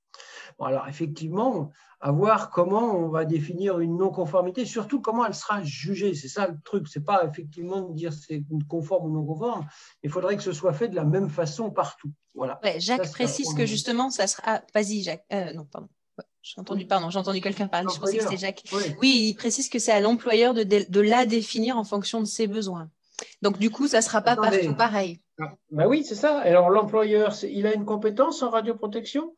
Bon, alors effectivement, à voir comment on va définir une non-conformité, surtout comment elle sera jugée. C'est ça le truc. C'est pas effectivement de dire c'est conforme ou non conforme. Il faudrait que ce soit fait de la même façon partout. Voilà. Jacques précise que justement, ça sera. Ah, vas-y, Jacques. Euh, non, pardon. J'ai entendu, pardon, j'ai entendu quelqu'un parler, je pensais que c'était Jacques. Oui. il précise que c'est à l'employeur de, de, la définir en fonction de ses besoins. Donc, du coup, ça ne sera pas partout pareil. Ah, bah oui, c'est ça. Alors, l'employeur, il a une compétence en radioprotection?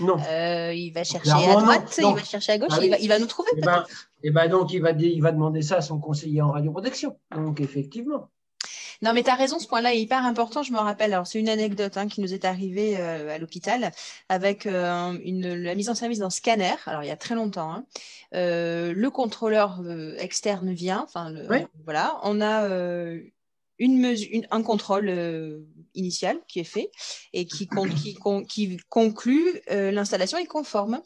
Non. Euh, il va chercher à droite, il va chercher à gauche, bah il, va, nous trouver et eh ben, et eh ben donc, il va, il va demander ça à son conseiller en radioprotection. Donc, effectivement. Non, mais tu as raison, ce point-là est hyper important. Je me rappelle, alors c'est une anecdote hein, qui nous est arrivée euh, à l'hôpital avec euh, une, la mise en service d'un scanner, alors il y a très longtemps. Hein. Euh, le contrôleur externe vient, enfin, voilà, on a un contrôle initial qui est fait et qui, qui conclut l'installation est conforme.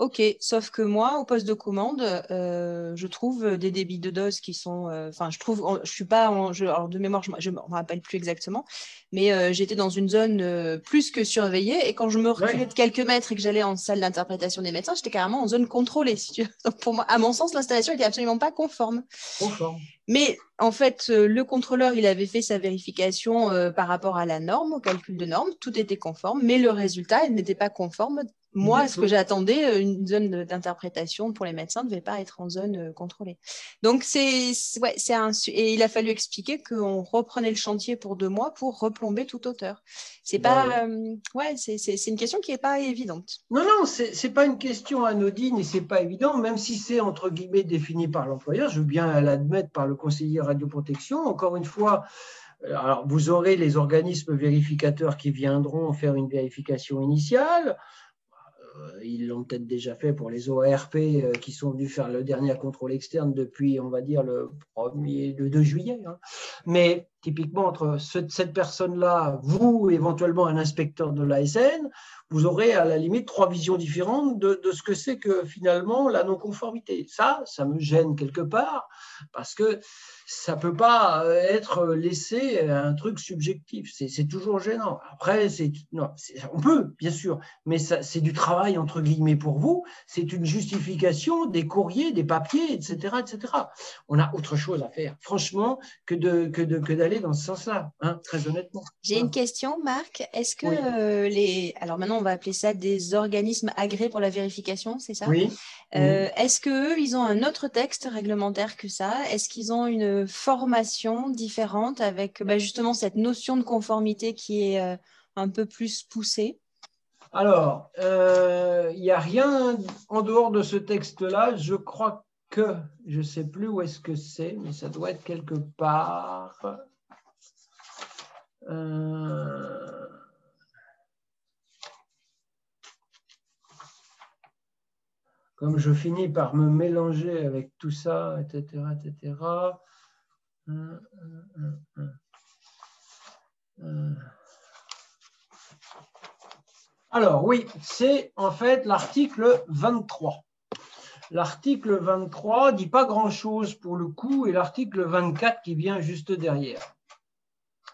Ok, sauf que moi, au poste de commande, euh, je trouve des débits de dose qui sont. Euh, enfin, je trouve. Je suis pas. En, je, alors, de mémoire, je ne me rappelle plus exactement, mais euh, j'étais dans une zone plus que surveillée. Et quand je me reculais de quelques mètres et que j'allais en salle d'interprétation des médecins, j'étais carrément en zone contrôlée. Donc, pour moi, à mon sens, l'installation n'était absolument pas conforme. Conforme. Mais en fait, le contrôleur, il avait fait sa vérification par rapport à la norme, au calcul de norme. Tout était conforme, mais le résultat, il n'était pas conforme moi, ce que j'attendais, euh, une zone d'interprétation pour les médecins ne devait pas être en zone euh, contrôlée. Donc, c'est ouais, un. Et il a fallu expliquer qu'on reprenait le chantier pour deux mois pour replomber toute hauteur. C'est pas. Bah euh, ouais, c'est une question qui n'est pas évidente. Non, non, c'est pas une question anodine et c'est pas évident, même si c'est entre guillemets défini par l'employeur. Je veux bien l'admettre par le conseiller radioprotection. Encore une fois, alors, vous aurez les organismes vérificateurs qui viendront faire une vérification initiale. Euh, ils l'ont peut-être déjà fait pour les ORP euh, qui sont venus faire le dernier contrôle externe depuis, on va dire, le 1er, le 2 juillet. Hein. Mais typiquement, entre cette personne-là, vous, éventuellement un inspecteur de l'ASN, vous aurez à la limite trois visions différentes de, ce que c'est que finalement la non-conformité. Ça, ça me gêne quelque part parce que ça ne peut pas être laissé un truc subjectif. C'est toujours gênant. Après, non, on peut, bien sûr, mais c'est du travail entre guillemets pour vous. C'est une justification des courriers, des papiers, etc., etc. On a autre chose à faire, franchement, que d'aller que de, que dans ce sens-là, hein, très honnêtement. J'ai une question, Marc. Est-ce que euh, les. Alors maintenant, on va appeler ça des organismes agréés pour la vérification, c'est ça? Oui. Euh, est-ce qu'eux, ils ont un autre texte réglementaire que ça? Est-ce qu'ils ont une formation différente avec bah, justement cette notion de conformité qui est euh, un peu plus poussée Alors, il n'y a rien en dehors de ce texte-là. Je crois que, je ne sais plus où est-ce que c'est, mais ça doit être quelque part. Euh, comme je finis par me mélanger avec tout ça, etc., etc. Alors oui, c'est en fait l'article 23. L'article 23 dit pas grand-chose pour le coup et l'article 24 qui vient juste derrière.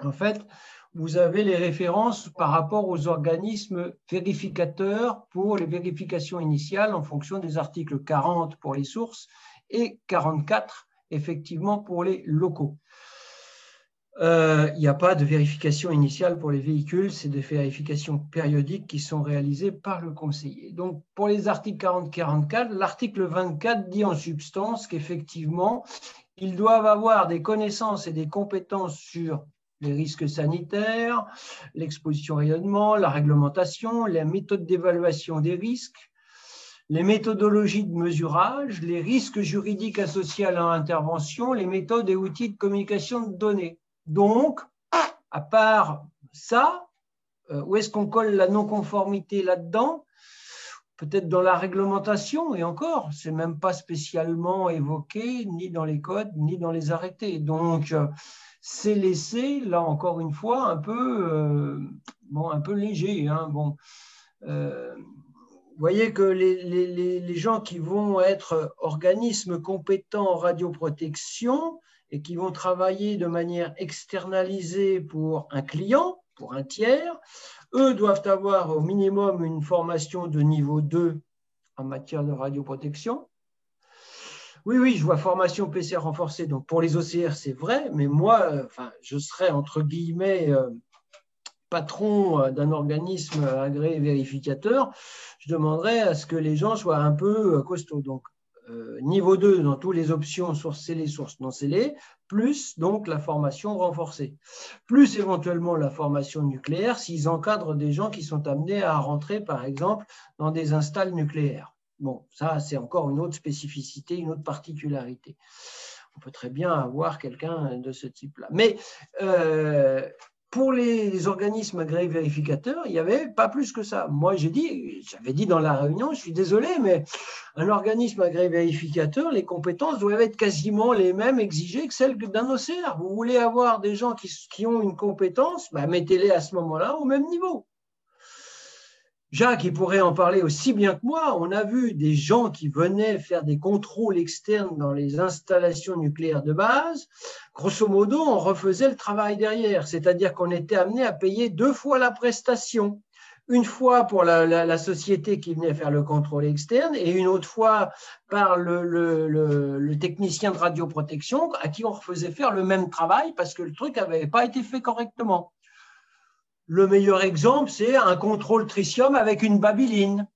En fait, vous avez les références par rapport aux organismes vérificateurs pour les vérifications initiales en fonction des articles 40 pour les sources et 44 effectivement pour les locaux. Euh, il n'y a pas de vérification initiale pour les véhicules, c'est des vérifications périodiques qui sont réalisées par le conseiller. Donc, pour les articles 40-44, l'article 24 dit en substance qu'effectivement, ils doivent avoir des connaissances et des compétences sur les risques sanitaires, l'exposition au rayonnement, la réglementation, les méthodes d'évaluation des risques, les méthodologies de mesurage, les risques juridiques associés à leur intervention, les méthodes et outils de communication de données. Donc, à part ça, euh, où est-ce qu'on colle la non-conformité là-dedans? Peut-être dans la réglementation, et encore, c'est même pas spécialement évoqué ni dans les codes, ni dans les arrêtés. Donc, euh, c'est laissé, là encore une fois, un peu, euh, bon, un peu léger. Hein, bon, voyez que les, gens qui vont être organismes compétents en radioprotection et qui vont travailler de manière externalisée pour un client, pour un tiers, eux doivent avoir au minimum une formation de niveau 2 en matière de radioprotection. Oui, oui, je vois formation PCR renforcée. Donc pour les OCR, c'est vrai, mais moi, euh, je serais entre guillemets euh, patron euh, d'un organisme agréé vérificateur. Je demanderais à ce que les gens soient un peu costauds. Donc niveau 2 dans toutes les options sources scellées, sources non scellées, plus donc la formation renforcée, plus éventuellement la formation nucléaire s'ils encadrent des gens qui sont amenés à rentrer, par exemple, dans des installs nucléaires. Bon, ça, c'est encore une autre spécificité, une autre particularité. On peut très bien avoir quelqu'un de ce type-là. Mais euh, pour les, organismes agréés vérificateurs, il n'y avait pas plus que ça. Moi, j'ai dit, j'avais dit dans la réunion, je suis désolé, mais un organisme agréé vérificateur, les compétences doivent être quasiment les mêmes exigées que celles d'un OCR. Vous voulez avoir des gens qui, ont une compétence, bah, mettez-les à ce moment-là au même niveau. Jacques, il pourrait en parler aussi bien que moi. On a vu des gens qui venaient faire des contrôles externes dans les installations nucléaires de base. Grosso modo, on refaisait le travail derrière, c'est-à-dire qu'on était amené à payer deux fois la prestation. Une fois pour la, société qui venait faire le contrôle externe et une autre fois par le, le technicien de radioprotection à qui on refaisait faire le même travail parce que le truc n'avait pas été fait correctement. Le meilleur exemple, c'est un contrôle tritium avec une babyline.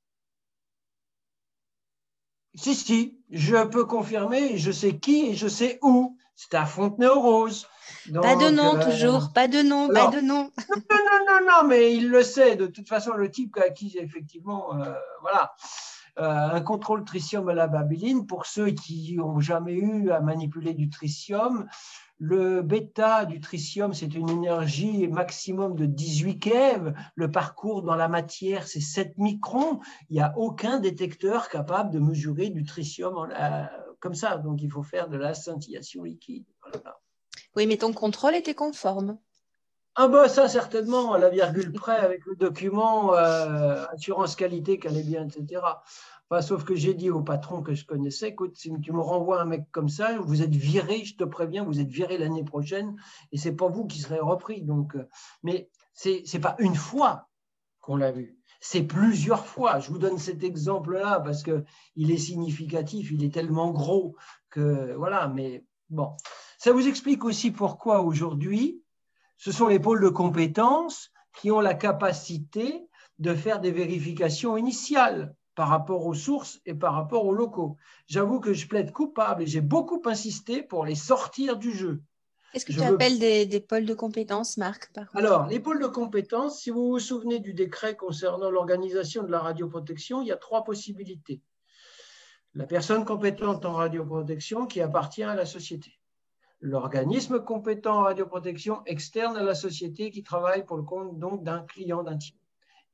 Si, si, je peux confirmer, je sais qui et je sais où. C'est à Fontenay-aux-Roses. Pas de nom euh, toujours, pas de nom, pas de nom. Non, non, non, non, mais il le sait. De toute façon, le type à qui, effectivement, euh, voilà. Euh, un contrôle tritium à la babyline, pour ceux qui n'ont jamais eu à manipuler du tritium, le bêta du tritium, c'est une énergie maximum de 18 keV. Le parcours dans la matière, c'est 7 microns. Il n'y a aucun détecteur capable de mesurer du tritium comme ça. Donc, il faut faire de la scintillation liquide. Oui, mais ton contrôle était conforme. Ah bah ça certainement, à la virgule près avec le document euh, assurance qualité qu'elle est bien, etc sauf que j'ai dit au patron que je connaissais, écoute, si tu me renvoies un mec comme ça, vous êtes viré, je te préviens, vous êtes viré l'année prochaine, et c'est pas vous qui serez repris. Donc, euh, mais c'est n'est pas une fois qu'on l'a vu, c'est plusieurs fois. Je vous donne cet exemple-là parce que il est significatif, il est tellement gros que voilà. Mais bon, ça vous explique aussi pourquoi aujourd'hui, ce sont les pôles de compétences qui ont la capacité de faire des vérifications initiales par rapport aux sources et par rapport aux locaux. J'avoue que je plaide coupable et j'ai beaucoup insisté pour les sortir du jeu. Est-ce que tu appelles des, pôles de compétences, Marc Alors, les pôles de compétences, si vous vous souvenez du décret concernant l'organisation de la radioprotection, il y a trois possibilités. La personne compétente en radioprotection qui appartient à la société. L'organisme compétent en radioprotection externe à la société qui travaille pour le compte donc d'un client d'un type.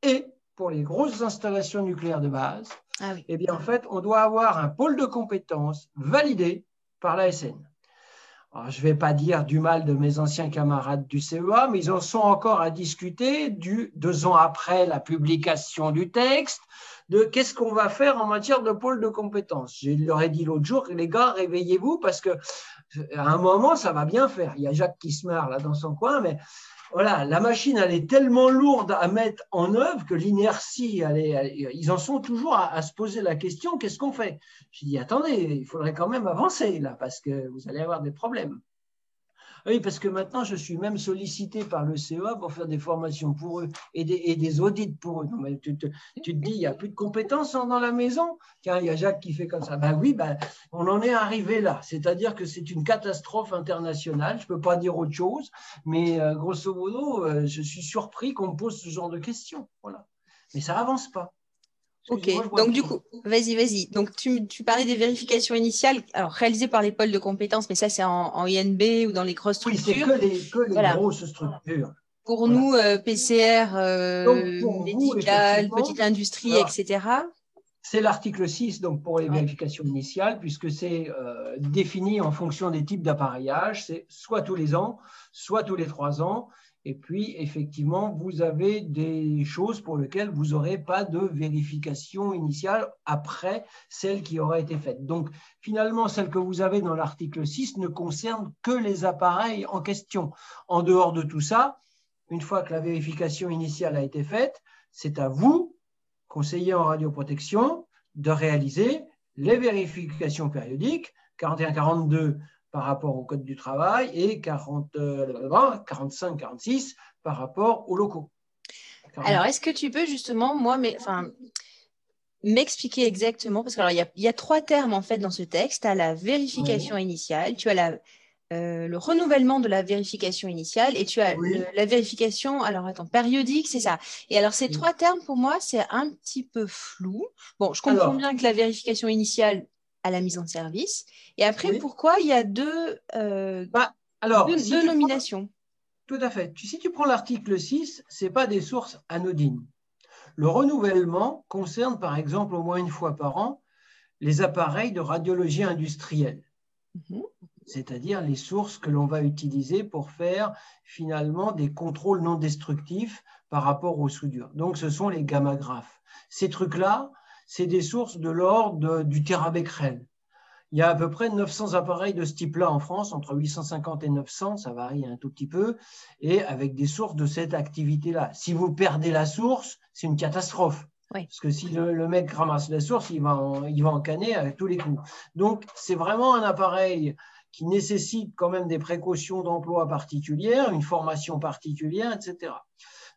Et pour les grosses installations nucléaires de base, ah eh bien, en fait, on doit avoir un pôle de compétences validé par l'ASN. je ne vais pas dire du mal de mes anciens camarades du CEA, mais ils en sont encore à discuter du, deux ans après la publication du texte, de qu'est-ce qu'on va faire en matière de pôle de compétences. Je leur ai dit l'autre jour, les gars, réveillez-vous parce que à un moment, ça va bien faire. Il y a Jacques qui se marre là dans son coin, mais voilà, la machine, elle est tellement lourde à mettre en œuvre que l'inertie, ils en sont toujours à, se poser la question, qu'est-ce qu'on fait? J'ai dit, attendez, il faudrait quand même avancer là, parce que vous allez avoir des problèmes. Oui, parce que maintenant, je suis même sollicité par le CEA pour faire des formations pour eux et des, audits pour eux. tu, te, dis, il n'y a plus de compétences dans la maison Tiens, il y a Jacques qui fait comme ça. Ben oui, ben, on en est arrivé là. C'est-à-dire que c'est une catastrophe internationale. Je ne peux pas dire autre chose, mais euh, grosso modo, euh, je suis surpris qu'on me pose ce genre de questions. Voilà. Mais ça avance pas. Ok, donc du coup, vas-y, vas-y. Donc tu, parlais des vérifications initiales, alors réalisées par les pôles de compétences, mais ça c'est en, INB ou dans les grosses structures. Oui, c'est que les, grosses structures. Pour nous, euh, PCR, euh, médical, petite industrie, etc. C'est l'article 6 donc pour les vérifications initiales, puisque c'est euh, défini en fonction des types d'appareillage. C'est soit tous les ans, soit tous les trois ans. Et puis, effectivement, vous avez des choses pour lesquelles vous n'aurez pas de vérification initiale après celle qui aura été faite. Donc, finalement, celle que vous avez dans l'article 6 ne concerne que les appareils en question. En dehors de tout ça, une fois que la vérification initiale a été faite, c'est à vous, conseiller en radioprotection, de réaliser les vérifications périodiques 41-42 par rapport au Code du travail et 40, 45, 46 par rapport aux locaux. Alors, est-ce que tu peux justement, moi, mais, enfin, m'expliquer exactement, parce qu'il y, y, a trois termes en fait dans ce texte. Tu as la vérification initiale, tu as la, euh, le renouvellement de la vérification initiale et tu as la vérification, alors attends, périodique, c'est ça. Et alors ces trois termes, pour moi, c'est un petit peu flou. Bon, je comprends bien que la vérification initiale, à la mise en service. Et après, pourquoi il y a deux, euh, bah, alors, deux, nominations? Tout à fait. Si tu prends l'article 6, ce n'est pas des sources anodines. Le renouvellement concerne par exemple au moins une fois par an les appareils de radiologie industrielle, mhm. c'est-à-dire les sources que l'on va utiliser pour faire finalement des contrôles non destructifs par rapport aux soudures. Donc ce sont les gammographes. Ces trucs-là, c'est des sources de l'ordre du terabecquerel. Il y a à peu près 900 appareils de ce type-là en France, entre 850 et 900, ça varie un tout petit peu, et avec des sources de cette activité-là. Si vous perdez la source, c'est une catastrophe. Parce que si le, mec ramasse la source, il va, en, il va en canner avec tous les coups. Donc, c'est vraiment un appareil qui nécessite quand même des précautions d'emploi particulières, une formation particulière, etc.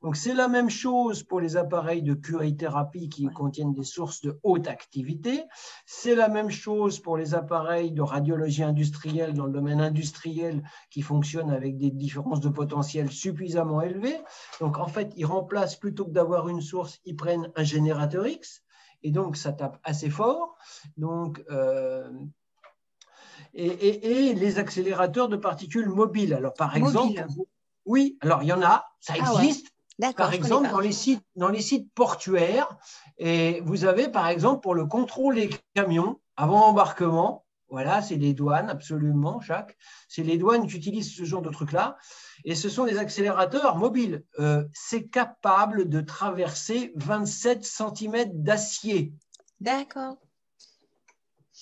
Donc c'est la même chose pour les appareils de curithérapie qui contiennent des sources de haute activité. C'est la même chose pour les appareils de radiologie industrielle dans le domaine industriel qui fonctionnent avec des différences de potentiel suffisamment élevées. Donc en fait, ils remplacent plutôt que d'avoir une source, ils prennent un générateur X et donc ça tape assez fort. Donc euh, et, les accélérateurs de particules mobiles. Alors, par exemple, oui, alors il y en a, ça ah existe, par exemple, dans les, sites, dans les sites portuaires, et vous avez par exemple pour le contrôle des camions avant embarquement, voilà, c'est les douanes, absolument, Jacques. C'est les douanes qui utilisent ce genre de trucs-là. Et ce sont des accélérateurs mobiles. Euh, c'est capable de traverser 27 cm d'acier. D'accord.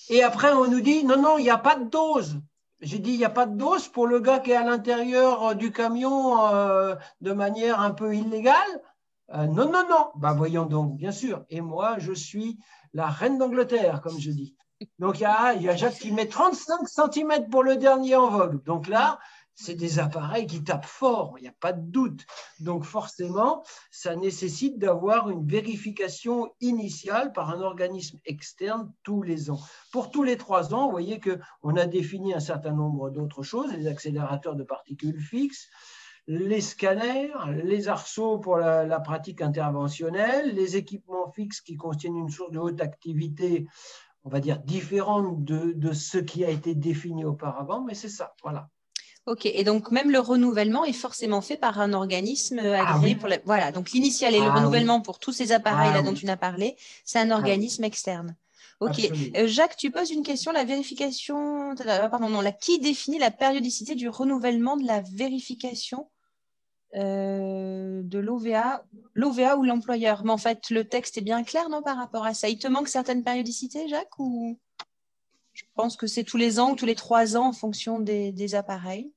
Et après, on nous dit, non, non, il n'y a pas de dose. J'ai dit, il n'y a pas de dose pour le gars qui est à l'intérieur euh, du camion euh, de manière un peu illégale? Euh, non, non, non. Ben, voyons donc, bien sûr. Et moi, je suis la reine d'Angleterre, comme je dis. Donc, il y a, y a Jacques qui met 35 cm pour le dernier en vogue. Donc là, c'est des appareils qui tapent fort, il n'y a pas de doute. Donc forcément, ça nécessite d'avoir une vérification initiale par un organisme externe tous les ans. Pour tous les trois ans, vous voyez qu'on a défini un certain nombre d'autres choses, les accélérateurs de particules fixes, les scanners, les arceaux pour la, pratique interventionnelle, les équipements fixes qui contiennent une source de haute activité, on va dire différente de, de ce qui a été défini auparavant, mais c'est ça, voilà. Ok, et donc même le renouvellement est forcément fait par un organisme ah agréé pour la... Voilà, donc l'initial et le ah renouvellement pour tous ces appareils-là ah dont tu as parlé, c'est un organisme externe. Ok, euh, Jacques, tu poses une question, la vérification, pardon, non, la... qui définit la périodicité du renouvellement de la vérification euh, de l'OVA, l'OVA ou l'employeur? Mais en fait, le texte est bien clair, non, par rapport à ça? Il te manque certaines périodicités, Jacques ou... Je pense que c'est tous les ans ou tous les trois ans en fonction des appareils.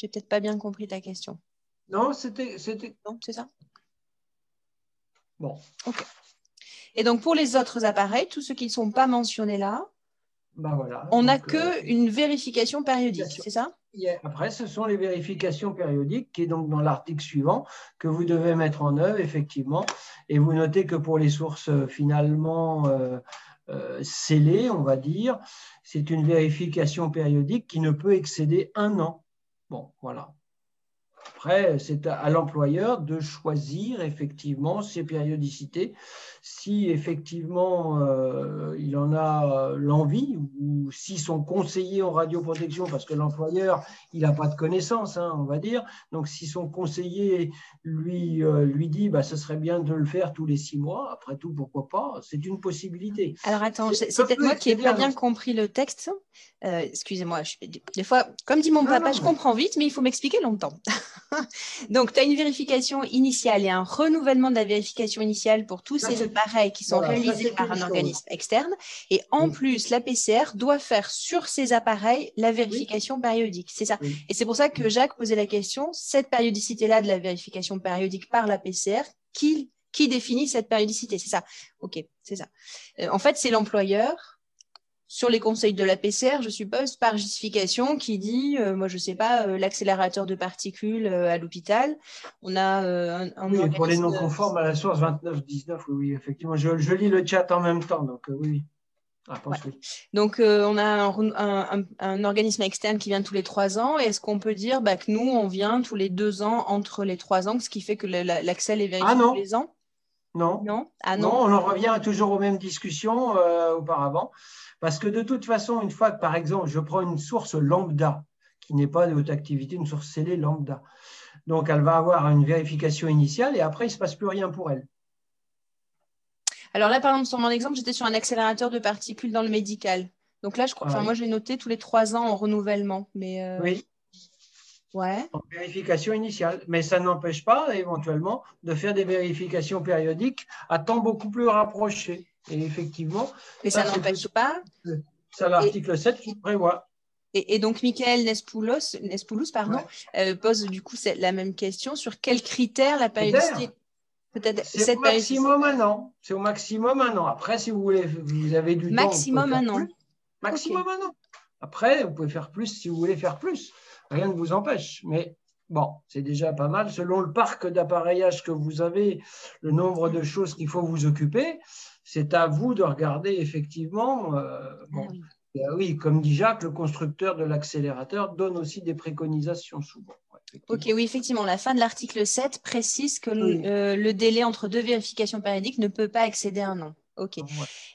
J'ai peut-être pas bien compris ta question. Non, c'était. Non, c'est ça? Bon. OK. Et donc, pour les autres appareils, tous ceux qui ne sont pas mentionnés là, ben voilà. on n'a que euh, une vérification périodique, c'est ça? Après, ce sont les vérifications périodiques qui est donc dans l'article suivant que vous devez mettre en œuvre, effectivement. Et vous notez que pour les sources euh, finalement euh, scellées, on va dire, c'est une vérification périodique qui ne peut excéder un an. Bon, voilà. Après, c'est à, l'employeur de choisir effectivement ses périodicités. Si effectivement euh, il en a euh, l'envie ou si son conseiller en radioprotection, parce que l'employeur, il n'a pas de connaissances, hein, on va dire. Donc, si son conseiller lui, euh, lui dit, bah, ce serait bien de le faire tous les six mois, après tout, pourquoi pas C'est une possibilité. Alors, attends, c'est peut-être moi qui n'ai pas bien compris le texte. Excusez-moi, des fois, comme dit mon papa, je comprends vite, mais il faut m'expliquer longtemps. Donc, tu as une vérification initiale et un renouvellement de la vérification initiale pour tous ces qui sont réalisés par un organisme externe. Et en plus, la PCR doit faire sur ces appareils la vérification périodique. C'est ça. Et c'est pour ça que Jacques posait la question, cette périodicité-là de la vérification périodique par la PCR, qui, qui définit cette périodicité? C'est ça. OK, c'est ça. Euh, en fait, c'est l'employeur sur les conseils de la PCR, je suppose, par justification, qui dit, euh, moi je ne sais pas, euh, l'accélérateur de particules euh, à l'hôpital. On a un, un Oui, pour les non conformes à la source 29-19, oui, effectivement. Je, lis le chat en même temps, donc oui. Ah, donc on a un, organisme externe qui vient tous les trois ans. Est-ce qu'on peut dire bah, que nous, on vient tous les deux ans entre les trois ans, ce qui fait que l'accès est vérifié ah, tous les ans? Non. Non, ah, non? on en revient toujours aux mêmes discussions auparavant. Parce que de toute façon, une fois que, par exemple, je prends une source lambda qui n'est pas de haute activité, une source scellée lambda. Donc, elle va avoir une vérification initiale et après, il ne se passe plus rien pour elle. Alors là, par exemple, sur mon exemple, j'étais sur un accélérateur de particules dans le médical. Donc là, je crois, enfin, moi, je l'ai noté tous les trois ans en renouvellement. Mais euh, Oui. Ouais. En vérification initiale. Mais ça n'empêche pas, éventuellement, de faire des vérifications périodiques à temps beaucoup plus rapproché. Et effectivement. Mais ça, n'empêche pas. C'est l'article 7 qui prévoit. Et, donc, Michael Nespoulos, Nespoulos pardon, euh, pose du coup la même question sur quels critères la périodicité Peut-être c'est au maximum un an. C'est au maximum un an. Après, si vous voulez, vous avez du maximum temps. Maximum un an. Maximum un an. Après, vous pouvez faire plus si vous voulez faire plus. Rien ne vous empêche. Mais bon, c'est déjà pas mal. Selon le parc d'appareillage que vous avez, le nombre de choses qu'il faut vous occuper, c'est à vous de regarder effectivement. Euh, bon, ah euh, oui, comme dit Jacques, le constructeur de l'accélérateur donne aussi des préconisations souvent. Ok, oui, effectivement, la fin de l'article 7 précise que euh, le, délai entre deux vérifications périodiques ne peut pas excéder un an. Ok.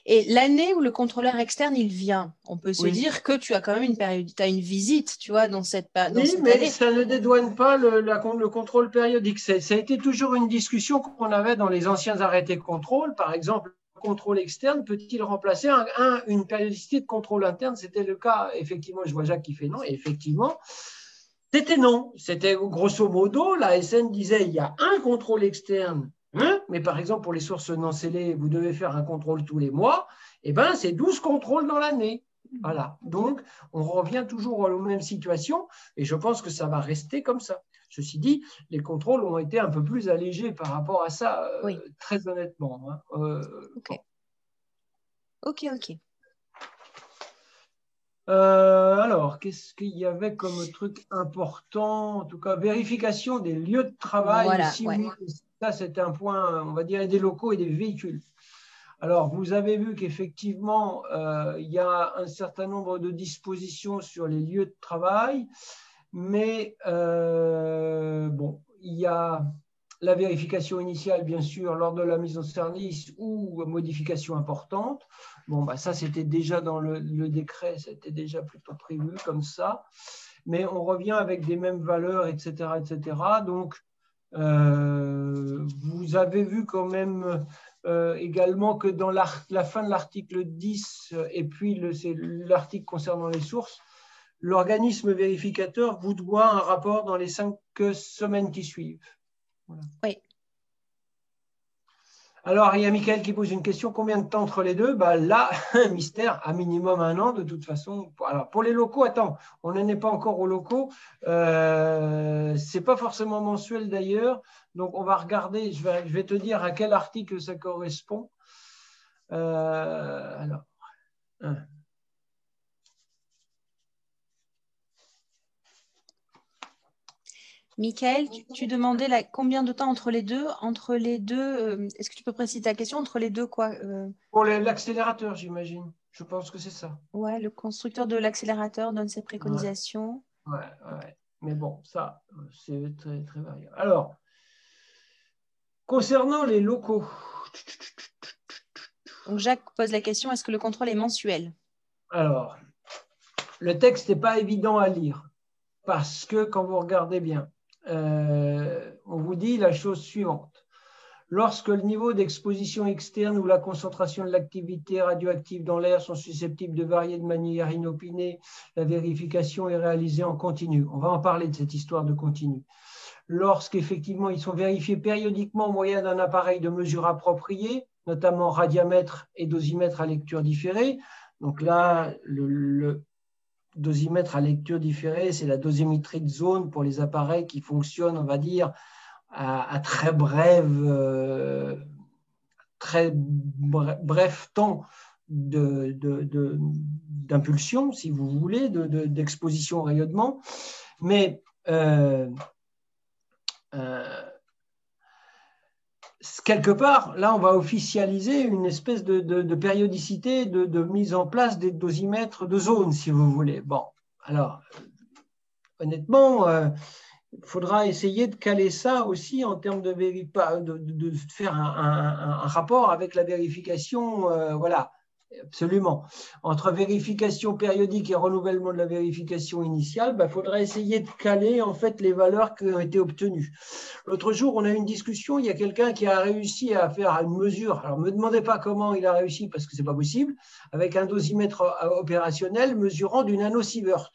Et l'année où le contrôleur externe il vient, on peut se dire que tu as quand même une période, tu as une visite, tu vois, dans cette dans Oui, mais ça ne dédouane pas le, le contrôle périodique. Ça a été toujours une discussion qu'on avait dans les anciens arrêtés contrôle. Par exemple, contrôle externe peut-il remplacer un, une périodicité de contrôle interne? C'était le cas, effectivement, je vois Jacques qui fait non, et effectivement, c'était non. C'était grosso modo, la SN disait il y a un contrôle externe, hein, mais par exemple, pour les sources non scellées, vous devez faire un contrôle tous les mois, et eh ben c'est 12 contrôles dans l'année. Voilà. Donc, on revient toujours aux mêmes situations, et je pense que ça va rester comme ça. Ceci dit, les contrôles ont été un peu plus allégés par rapport à ça, euh, très honnêtement. Hein. Euh, ok, ok. ok. Euh, alors, qu'est-ce qu'il y avait comme truc important? En tout cas, vérification des lieux de travail. Ça, c'est un point, on va dire, des locaux et des véhicules. Alors, vous avez vu qu'effectivement, il y a un certain nombre de dispositions sur les lieux de travail. Mais euh, bon, il y a la vérification initiale, bien sûr, lors de la mise en service ou modification importante. Bon, bah, ça, c'était déjà dans le, décret, c'était déjà plutôt prévu comme ça. Mais on revient avec des mêmes valeurs, etc. etc. Donc, euh, vous avez vu quand même euh, également que dans la, la fin de l'article 10 et puis l'article concernant les sources, l'organisme vérificateur vous doit un rapport dans les cinq semaines qui suivent. Oui. Alors, il y a Michael qui pose une question. Combien de temps entre les deux? Bah, Là, mystère, à minimum un an, de toute façon. Alors, pour les locaux, attends, on n'en est pas encore aux locaux. Euh, Ce n'est pas forcément mensuel d'ailleurs. Donc, on va regarder, je vais, je vais, te dire à quel article ça correspond. Euh, alors, Michael, tu, demandais combien de temps entre les deux Entre les deux, euh, est-ce que tu peux préciser ta question Entre les deux, quoi euh? Pour l'accélérateur, j'imagine. Je pense que c'est ça. Ouais, le constructeur de l'accélérateur donne ses préconisations. Ouais, ouais, Mais bon, ça, c'est très, très variable. Alors, concernant les locaux. Donc, Jacques pose la question est-ce que le contrôle est mensuel? Alors, le texte n'est pas évident à lire parce que quand vous regardez bien, euh, on vous dit la chose suivante. Lorsque le niveau d'exposition externe ou la concentration de l'activité radioactive dans l'air sont susceptibles de varier de manière inopinée, la vérification est réalisée en continu. On va en parler de cette histoire de continu. Lorsqu'effectivement ils sont vérifiés périodiquement au moyen d'un appareil de mesure approprié, notamment radiamètre et dosimètre à lecture différée, donc là, le, dosimètre à lecture différée, c'est la dosimétrie de zone pour les appareils qui fonctionnent, on va dire, à, très euh, bref temps d'impulsion, si vous voulez, d'exposition au rayonnement. Mais euh, euh, quelque part, là, on va officialiser une espèce de, périodicité de, mise en place des dosimètres de zone, si vous voulez. Bon, alors, honnêtement, il euh, faudra essayer de caler ça aussi en termes de, de, faire un, rapport avec la vérification, euh, voilà, Absolument. Entre vérification périodique et renouvellement de la vérification initiale, il bah, faudrait essayer de caler en fait les valeurs qui ont été obtenues. L'autre jour, on a eu une discussion, il y a quelqu'un qui a réussi à faire une mesure. Alors, ne me demandez pas comment il a réussi parce que ce n'est pas possible, avec un dosimètre opérationnel mesurant du nanosievert.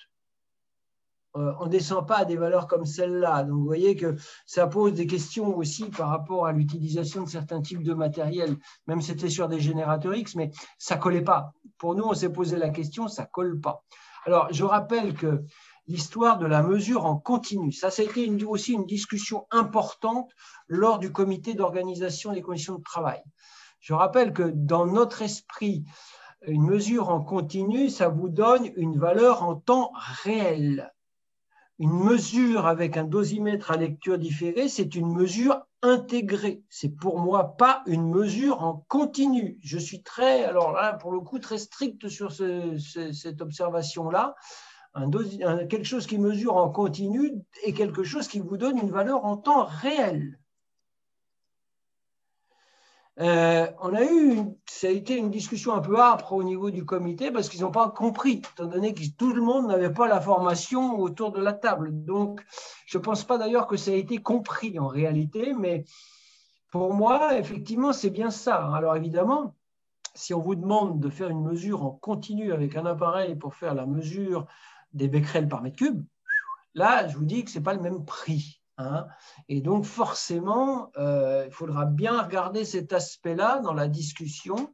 Euh, on ne descend pas à des valeurs comme celle-là. Donc, vous voyez que ça pose des questions aussi par rapport à l'utilisation de certains types de matériel. Même c'était sur des générateurs X, mais ça collait pas. Pour nous, on s'est posé la question, ça colle pas. Alors, je rappelle que l'histoire de la mesure en continu, ça, ça a été aussi une discussion importante lors du comité d'organisation des conditions de travail. Je rappelle que dans notre esprit, une mesure en continu, ça vous donne une valeur en temps réel une mesure avec un dosimètre à lecture différée, c'est une mesure intégrée. C'est pour moi pas une mesure en continu. Je suis très, alors là, pour le coup, très strict sur cette observation-là. quelque chose qui mesure en continu est quelque chose qui vous donne une valeur en temps réel. Euh, on a eu, ça a été une discussion un peu âpre au niveau du comité parce qu'ils n'ont pas compris, étant donné que tout le monde n'avait pas la formation autour de la table. Donc, je ne pense pas d'ailleurs que ça a été compris en réalité, mais pour moi, effectivement, c'est bien ça. Alors évidemment, si on vous demande de faire une mesure en continu avec un appareil pour faire la mesure des becquerels par mètre cube, là, je vous dis que ce n'est pas le même prix. Hein. Et donc, forcément, euh, il faudra bien regarder cet aspect-là dans la discussion.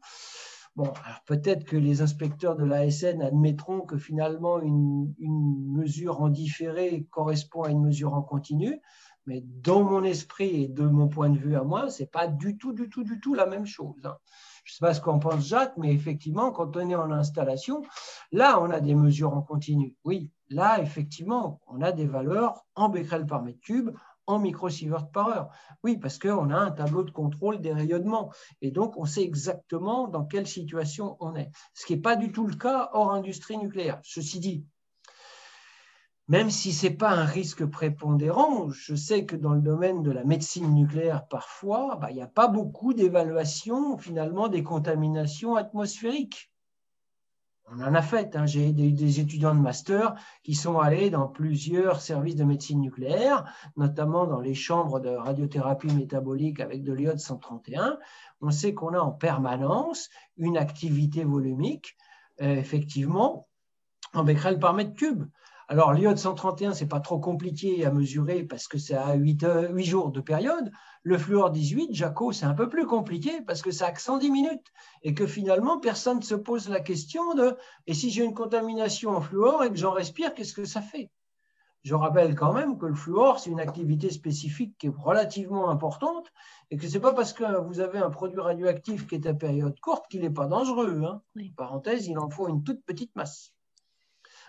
Bon, alors peut-être que les inspecteurs de l'ASN admettront que finalement, une, mesure en différé correspond à une mesure en continu, mais dans mon esprit et de mon point de vue à moi, ce n'est pas du tout, du tout, du tout la même chose. Hein. Je ne sais pas ce qu'en pense Jacques, mais effectivement, quand on est en installation, là, on a des mesures en continu. Oui, là, effectivement, on a des valeurs en becquerel par mètre cube, en microsievert par heure. Oui, parce qu'on a un tableau de contrôle des rayonnements. Et donc, on sait exactement dans quelle situation on est. Ce qui n'est pas du tout le cas hors industrie nucléaire. Ceci dit, même si ce n'est pas un risque prépondérant, je sais que dans le domaine de la médecine nucléaire, parfois, bah, il n'y a pas beaucoup d'évaluation finalement des contaminations atmosphériques on en a fait. Hein. J'ai des, étudiants de master qui sont allés dans plusieurs services de médecine nucléaire, notamment dans les chambres de radiothérapie métabolique avec de l'iode 131. On sait qu'on a en permanence une activité volumique, euh, effectivement, en becquerel par mètre cube. Alors, l'iode 131, ce n'est pas trop compliqué à mesurer parce que c'est à 8, 8, jours de période. Le fluor 18, Jaco, c'est un peu plus compliqué parce que ça a 110 minutes et que finalement, personne ne se pose la question de et si j'ai une contamination en fluor et que j'en respire, qu'est-ce que ça fait? Je rappelle quand même que le fluor, c'est une activité spécifique qui est relativement importante et que ce n'est pas parce que vous avez un produit radioactif qui est à période courte qu'il n'est pas dangereux. Hein. Parenthèse, il en faut une toute petite masse.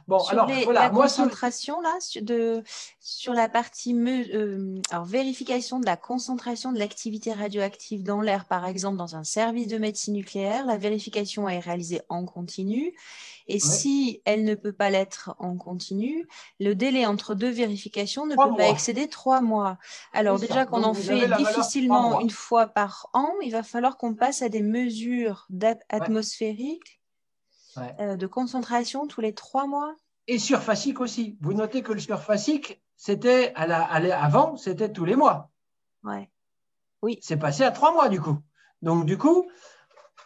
Bon, sur alors voilà, la concentration là, de, sur la partie euh, alors, vérification de la concentration de l'activité radioactive dans l'air, par exemple, dans un service de médecine nucléaire, la vérification est réalisée en continu. Et si elle ne peut pas l'être en continu, le délai entre deux vérifications ne peut pas excéder trois mois. Alors déjà qu'on en fait difficilement une fois par an, il va falloir qu'on passe à des mesures atmosphériques euh, de concentration tous les trois mois Et surfacique aussi. Vous notez que le surfacique, c'était à la, avant, c'était tous les mois. Ouais. Oui. C'est passé à trois mois du coup. Donc du coup,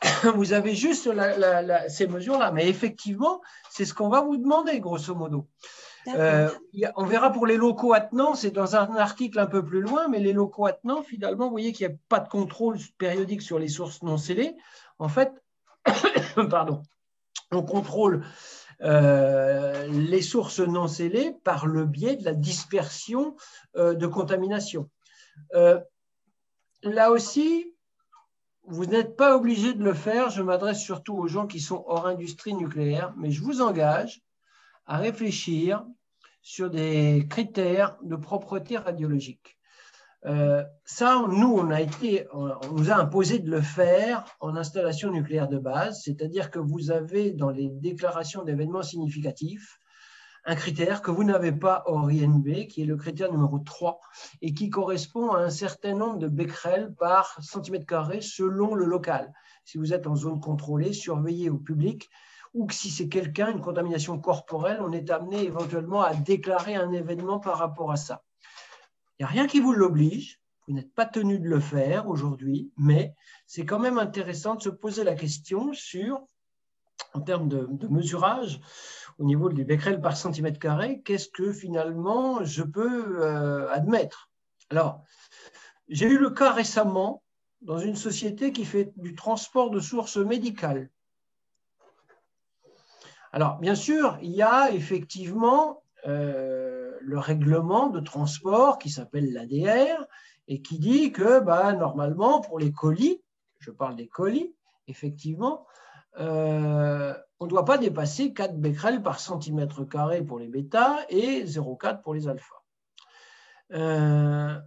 vous avez juste ces mesures-là. Mais effectivement, c'est ce qu'on va vous demander, grosso modo. Euh, on verra pour les locaux attenants, c'est dans un article un peu plus loin, mais les locaux attenants, finalement, vous voyez qu'il n'y a pas de contrôle périodique sur les sources non scellées. En fait, pardon, on contrôle euh, les sources non scellées par le biais de la dispersion euh, de contamination. Euh, là aussi, vous n'êtes pas obligé de le faire. Je m'adresse surtout aux gens qui sont hors industrie nucléaire, mais je vous engage à réfléchir sur des critères de propreté radiologique. Euh, ça, nous, on, a été, on nous a imposé de le faire en installation nucléaire de base, c'est-à-dire que vous avez dans les déclarations d'événements significatifs un critère que vous n'avez pas hors INB, qui est le critère numéro 3, et qui correspond à un certain nombre de becquerels par centimètre carré selon le local. Si vous êtes en zone contrôlée, surveillée au public, ou que si c'est quelqu'un, une contamination corporelle, on est amené éventuellement à déclarer un événement par rapport à ça. Rien qui vous l'oblige, vous n'êtes pas tenu de le faire aujourd'hui, mais c'est quand même intéressant de se poser la question sur, en termes de, mesurage, au niveau du becquerel par centimètre carré, qu'est-ce que finalement je peux euh, admettre? Alors, j'ai eu le cas récemment dans une société qui fait du transport de sources médicales. Alors, bien sûr, il y a effectivement euh, le règlement de transport qui s'appelle l'ADR et qui dit que bah, normalement, pour les colis, je parle des colis, effectivement, euh, on ne doit pas dépasser 4 becquerels par centimètre carré pour les bêta et 0,4 pour les alpha. Euh,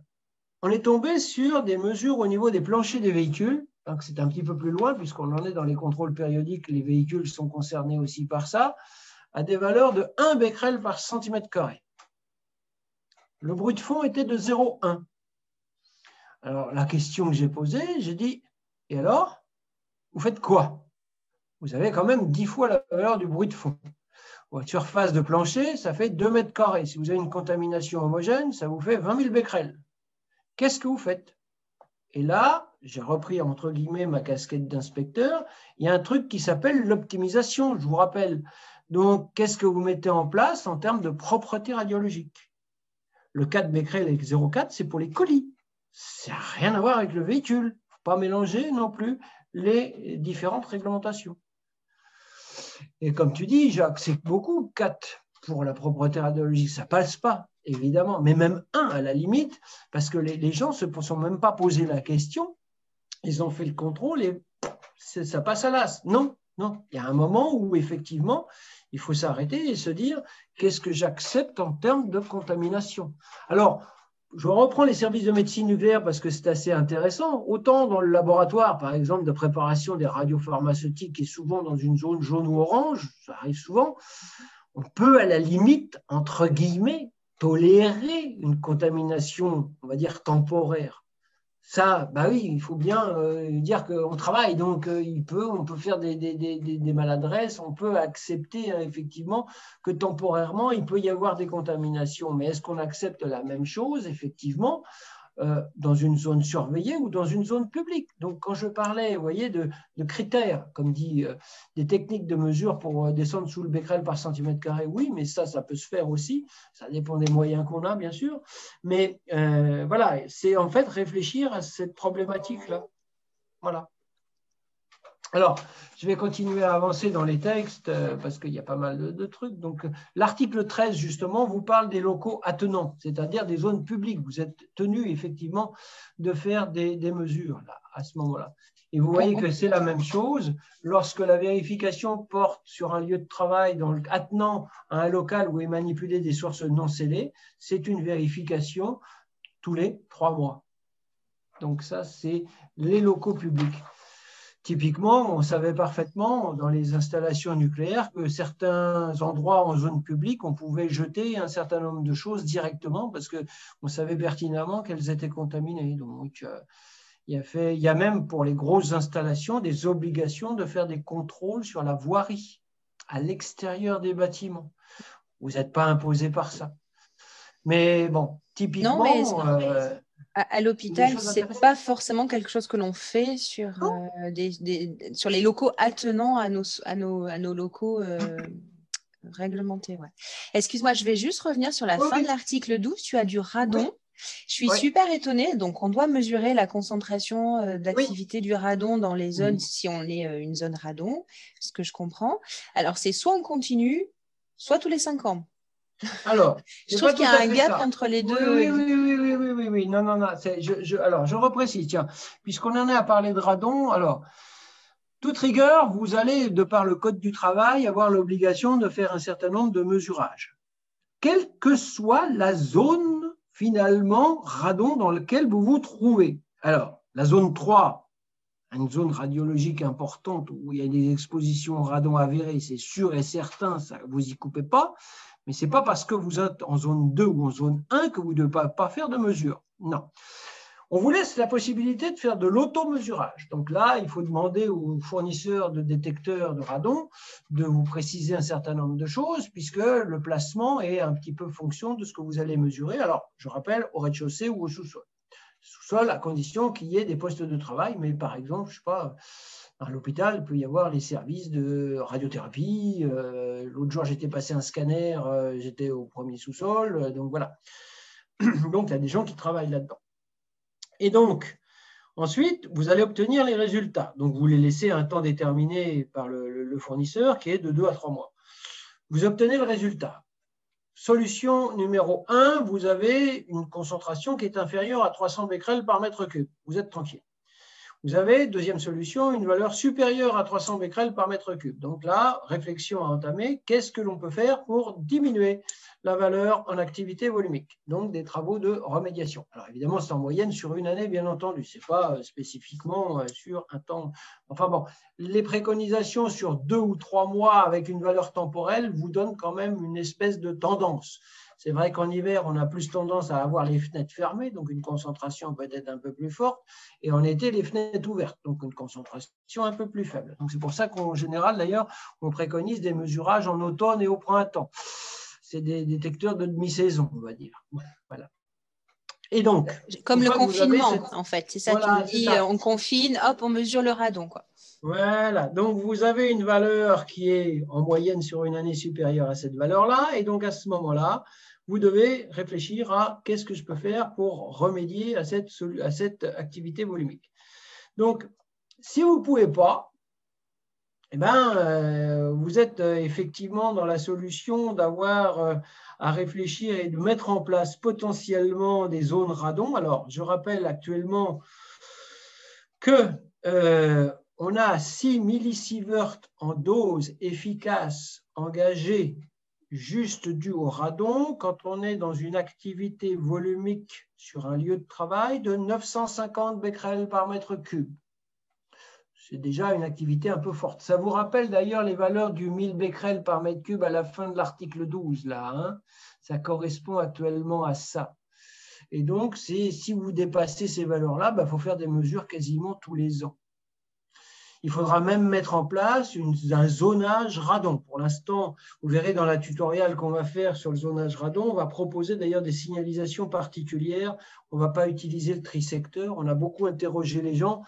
on est tombé sur des mesures au niveau des planchers des véhicules. C'est un petit peu plus loin, puisqu'on en est dans les contrôles périodiques, les véhicules sont concernés aussi par ça, à des valeurs de 1 becquerel par centimètre carré. Le bruit de fond était de 0,1. Alors, la question que j'ai posée, j'ai dit, et alors, vous faites quoi? Vous avez quand même 10 fois la valeur du bruit de fond. Votre surface de plancher, ça fait 2 mètres carrés. Si vous avez une contamination homogène, ça vous fait 20 000 becquerels. Qu'est-ce que vous faites? Et là, j'ai repris entre guillemets ma casquette d'inspecteur. Il y a un truc qui s'appelle l'optimisation, je vous rappelle. Donc, qu'est-ce que vous mettez en place en termes de propreté radiologique? Le 4 becquerel avec 0,4, c'est pour les colis. Ça n'a rien à voir avec le véhicule. Faut pas mélanger non plus les différentes réglementations. Et comme tu dis, Jacques, c'est beaucoup 4 pour la propreté radiologique. Ça ne passe pas évidemment, mais même un à la limite, parce que les, gens ne se sont même pas posé la question, ils ont fait le contrôle et ça passe à l'as. Non, non, il y a un moment où effectivement, il faut s'arrêter et se dire qu'est-ce que j'accepte en termes de contamination? Alors, je reprends les services de médecine nucléaire parce que c'est assez intéressant. Autant dans le laboratoire, par exemple, de préparation des radiopharmaceutiques, qui est souvent dans une zone jaune ou orange, ça arrive souvent, on peut à la limite, entre guillemets, tolérer une contamination, on va dire, temporaire. Ça, bah oui, il faut bien euh, dire qu'on travaille, donc euh, peut, on peut faire des maladresses, on peut accepter hein, effectivement que temporairement, il peut y avoir des contaminations. Mais est-ce qu'on accepte la même chose, effectivement, euh, dans une zone surveillée ou dans une zone publique. Donc, quand je parlais, voyez, de, critères, comme dit, euh, des techniques de mesure pour euh, descendre sous le becquerel par centimètre carré, oui, mais ça, ça peut se faire aussi. Ça dépend des moyens qu'on a, bien sûr. Mais voilà, c'est en fait réfléchir à cette problématique-là. Voilà. Alors, je vais continuer à avancer dans les textes euh, parce qu'il y a pas mal de, trucs. Donc, l'article 13, justement, vous parle des locaux attenants, c'est-à-dire des zones publiques. Vous êtes tenu, effectivement, de faire des, mesures à ce moment-là. Et vous voyez que c'est la même chose lorsque la vérification porte sur un lieu de travail dans le, attenant à un local où est manipulé des sources non scellées. C'est une vérification tous les trois mois. Donc ça, c'est les locaux publics. Typiquement, on savait parfaitement dans les installations nucléaires que certains endroits en zone publique, on pouvait jeter un certain nombre de choses directement parce qu'on savait pertinemment qu'elles étaient contaminées. Donc, euh, il y, a fait, il y a même pour les grosses installations des obligations de faire des contrôles sur la voirie à l'extérieur des bâtiments. Vous n'êtes pas imposé par ça. Mais bon, typiquement, à, l'hôpital, c'est pas forcément quelque chose que l'on fait sur, euh, des, sur les locaux attenants à nos, à nos, à nos locaux euh, réglementés. Ouais. Excuse-moi, je vais juste revenir sur la fin de l'article 12. Tu as du radon. Je suis super étonnée. Donc, on doit mesurer la concentration euh, d'activité du radon dans les zones si on est une zone radon, ce que je comprends. Alors, c'est soit on continue, soit tous les cinq ans. Alors, je trouve qu'il y a un gap entre les deux. Oui, oui, oui, oui, oui, oui. Non, non, non. Je, alors, je reprécise, tiens, puisqu'on en est à parler de radon, alors, toute rigueur, vous allez, de par le Code du travail, avoir l'obligation de faire un certain nombre de mesurages. Quelle que soit la zone, finalement, radon dans laquelle vous vous trouvez. Alors, la zone 3, une zone radiologique importante où il y a des expositions radon avérées, c'est sûr et certain, ça, vous y coupez pas. Mais ce n'est pas parce que vous êtes en zone 2 ou en zone 1 que vous ne devez pas faire de mesure. Non. On vous laisse la possibilité de faire de l'automesurage. Donc là, il faut demander aux fournisseurs de détecteurs de radon de vous préciser un certain nombre de choses, puisque le placement est un petit peu fonction de ce que vous allez mesurer. Alors, je rappelle, au rez-de-chaussée ou au sous-sol. Sous-sol, à condition qu'il y ait des postes de travail, mais par exemple, je ne sais pas, à l'hôpital, il peut y avoir les services de radiothérapie. Euh, l'autre jour, j'étais passé un scanner, euh, j'étais au premier sous-sol. Euh, donc voilà. Donc, il y a des gens qui travaillent là-dedans. Et donc, ensuite, vous allez obtenir les résultats. Donc, vous les laissez un temps déterminé par le, fournisseur qui est de 2 à 3 mois. Vous obtenez le résultat. Solution numéro 1, vous avez une concentration qui est inférieure à 300 becquerels par mètre cube. Vous êtes tranquille. Vous avez, deuxième solution, une valeur supérieure à 300 becquerels par mètre cube. Donc là, réflexion à entamer, qu'est-ce que l'on peut faire pour diminuer la valeur en activité volumique Donc des travaux de remédiation. Alors évidemment, c'est en moyenne sur une année, bien entendu. Ce n'est pas euh, spécifiquement euh, sur un temps. Enfin bon, les préconisations sur deux ou trois mois avec une valeur temporelle vous donnent quand même une espèce de tendance. C'est vrai qu'en hiver, on a plus tendance à avoir les fenêtres fermées, donc une concentration peut être un peu plus forte, et en été, les fenêtres ouvertes, donc une concentration un peu plus faible. Donc c'est pour ça qu'en général, d'ailleurs, on préconise des mesurages en automne et au printemps. C'est des détecteurs de demi-saison, on va dire. Voilà. Et donc, comme le confinement, en fait, c'est ça qui dit, on confine, hop, on mesure le radon, quoi. Voilà, donc vous avez une valeur qui est en moyenne sur une année supérieure à cette valeur-là, et donc à ce moment-là, vous devez réfléchir à qu'est-ce que je peux faire pour remédier à cette, à cette activité volumique. Donc, si vous ne pouvez pas, eh ben, euh, vous êtes euh, effectivement dans la solution d'avoir euh, à réfléchir et de mettre en place potentiellement des zones radon. Alors, je rappelle actuellement que on a 6 millisieverts en dose efficace engagée juste due au radon quand on est dans une activité volumique sur un lieu de travail de 950 becquerels par mètre cube. C'est déjà une activité un peu forte. Ça vous rappelle d'ailleurs les valeurs du 1000 becquerels par mètre cube à la fin de l'article 12, là. Hein? Ça correspond actuellement à ça. Et donc, si vous dépassez ces valeurs-là, il bah, faut faire des mesures quasiment tous les ans. Il faudra même mettre en place un zonage radon. Pour l'instant, vous verrez dans la tutoriel qu'on va faire sur le zonage radon, on va proposer d'ailleurs des signalisations particulières. On ne va pas utiliser le trisecteur. On a beaucoup interrogé les gens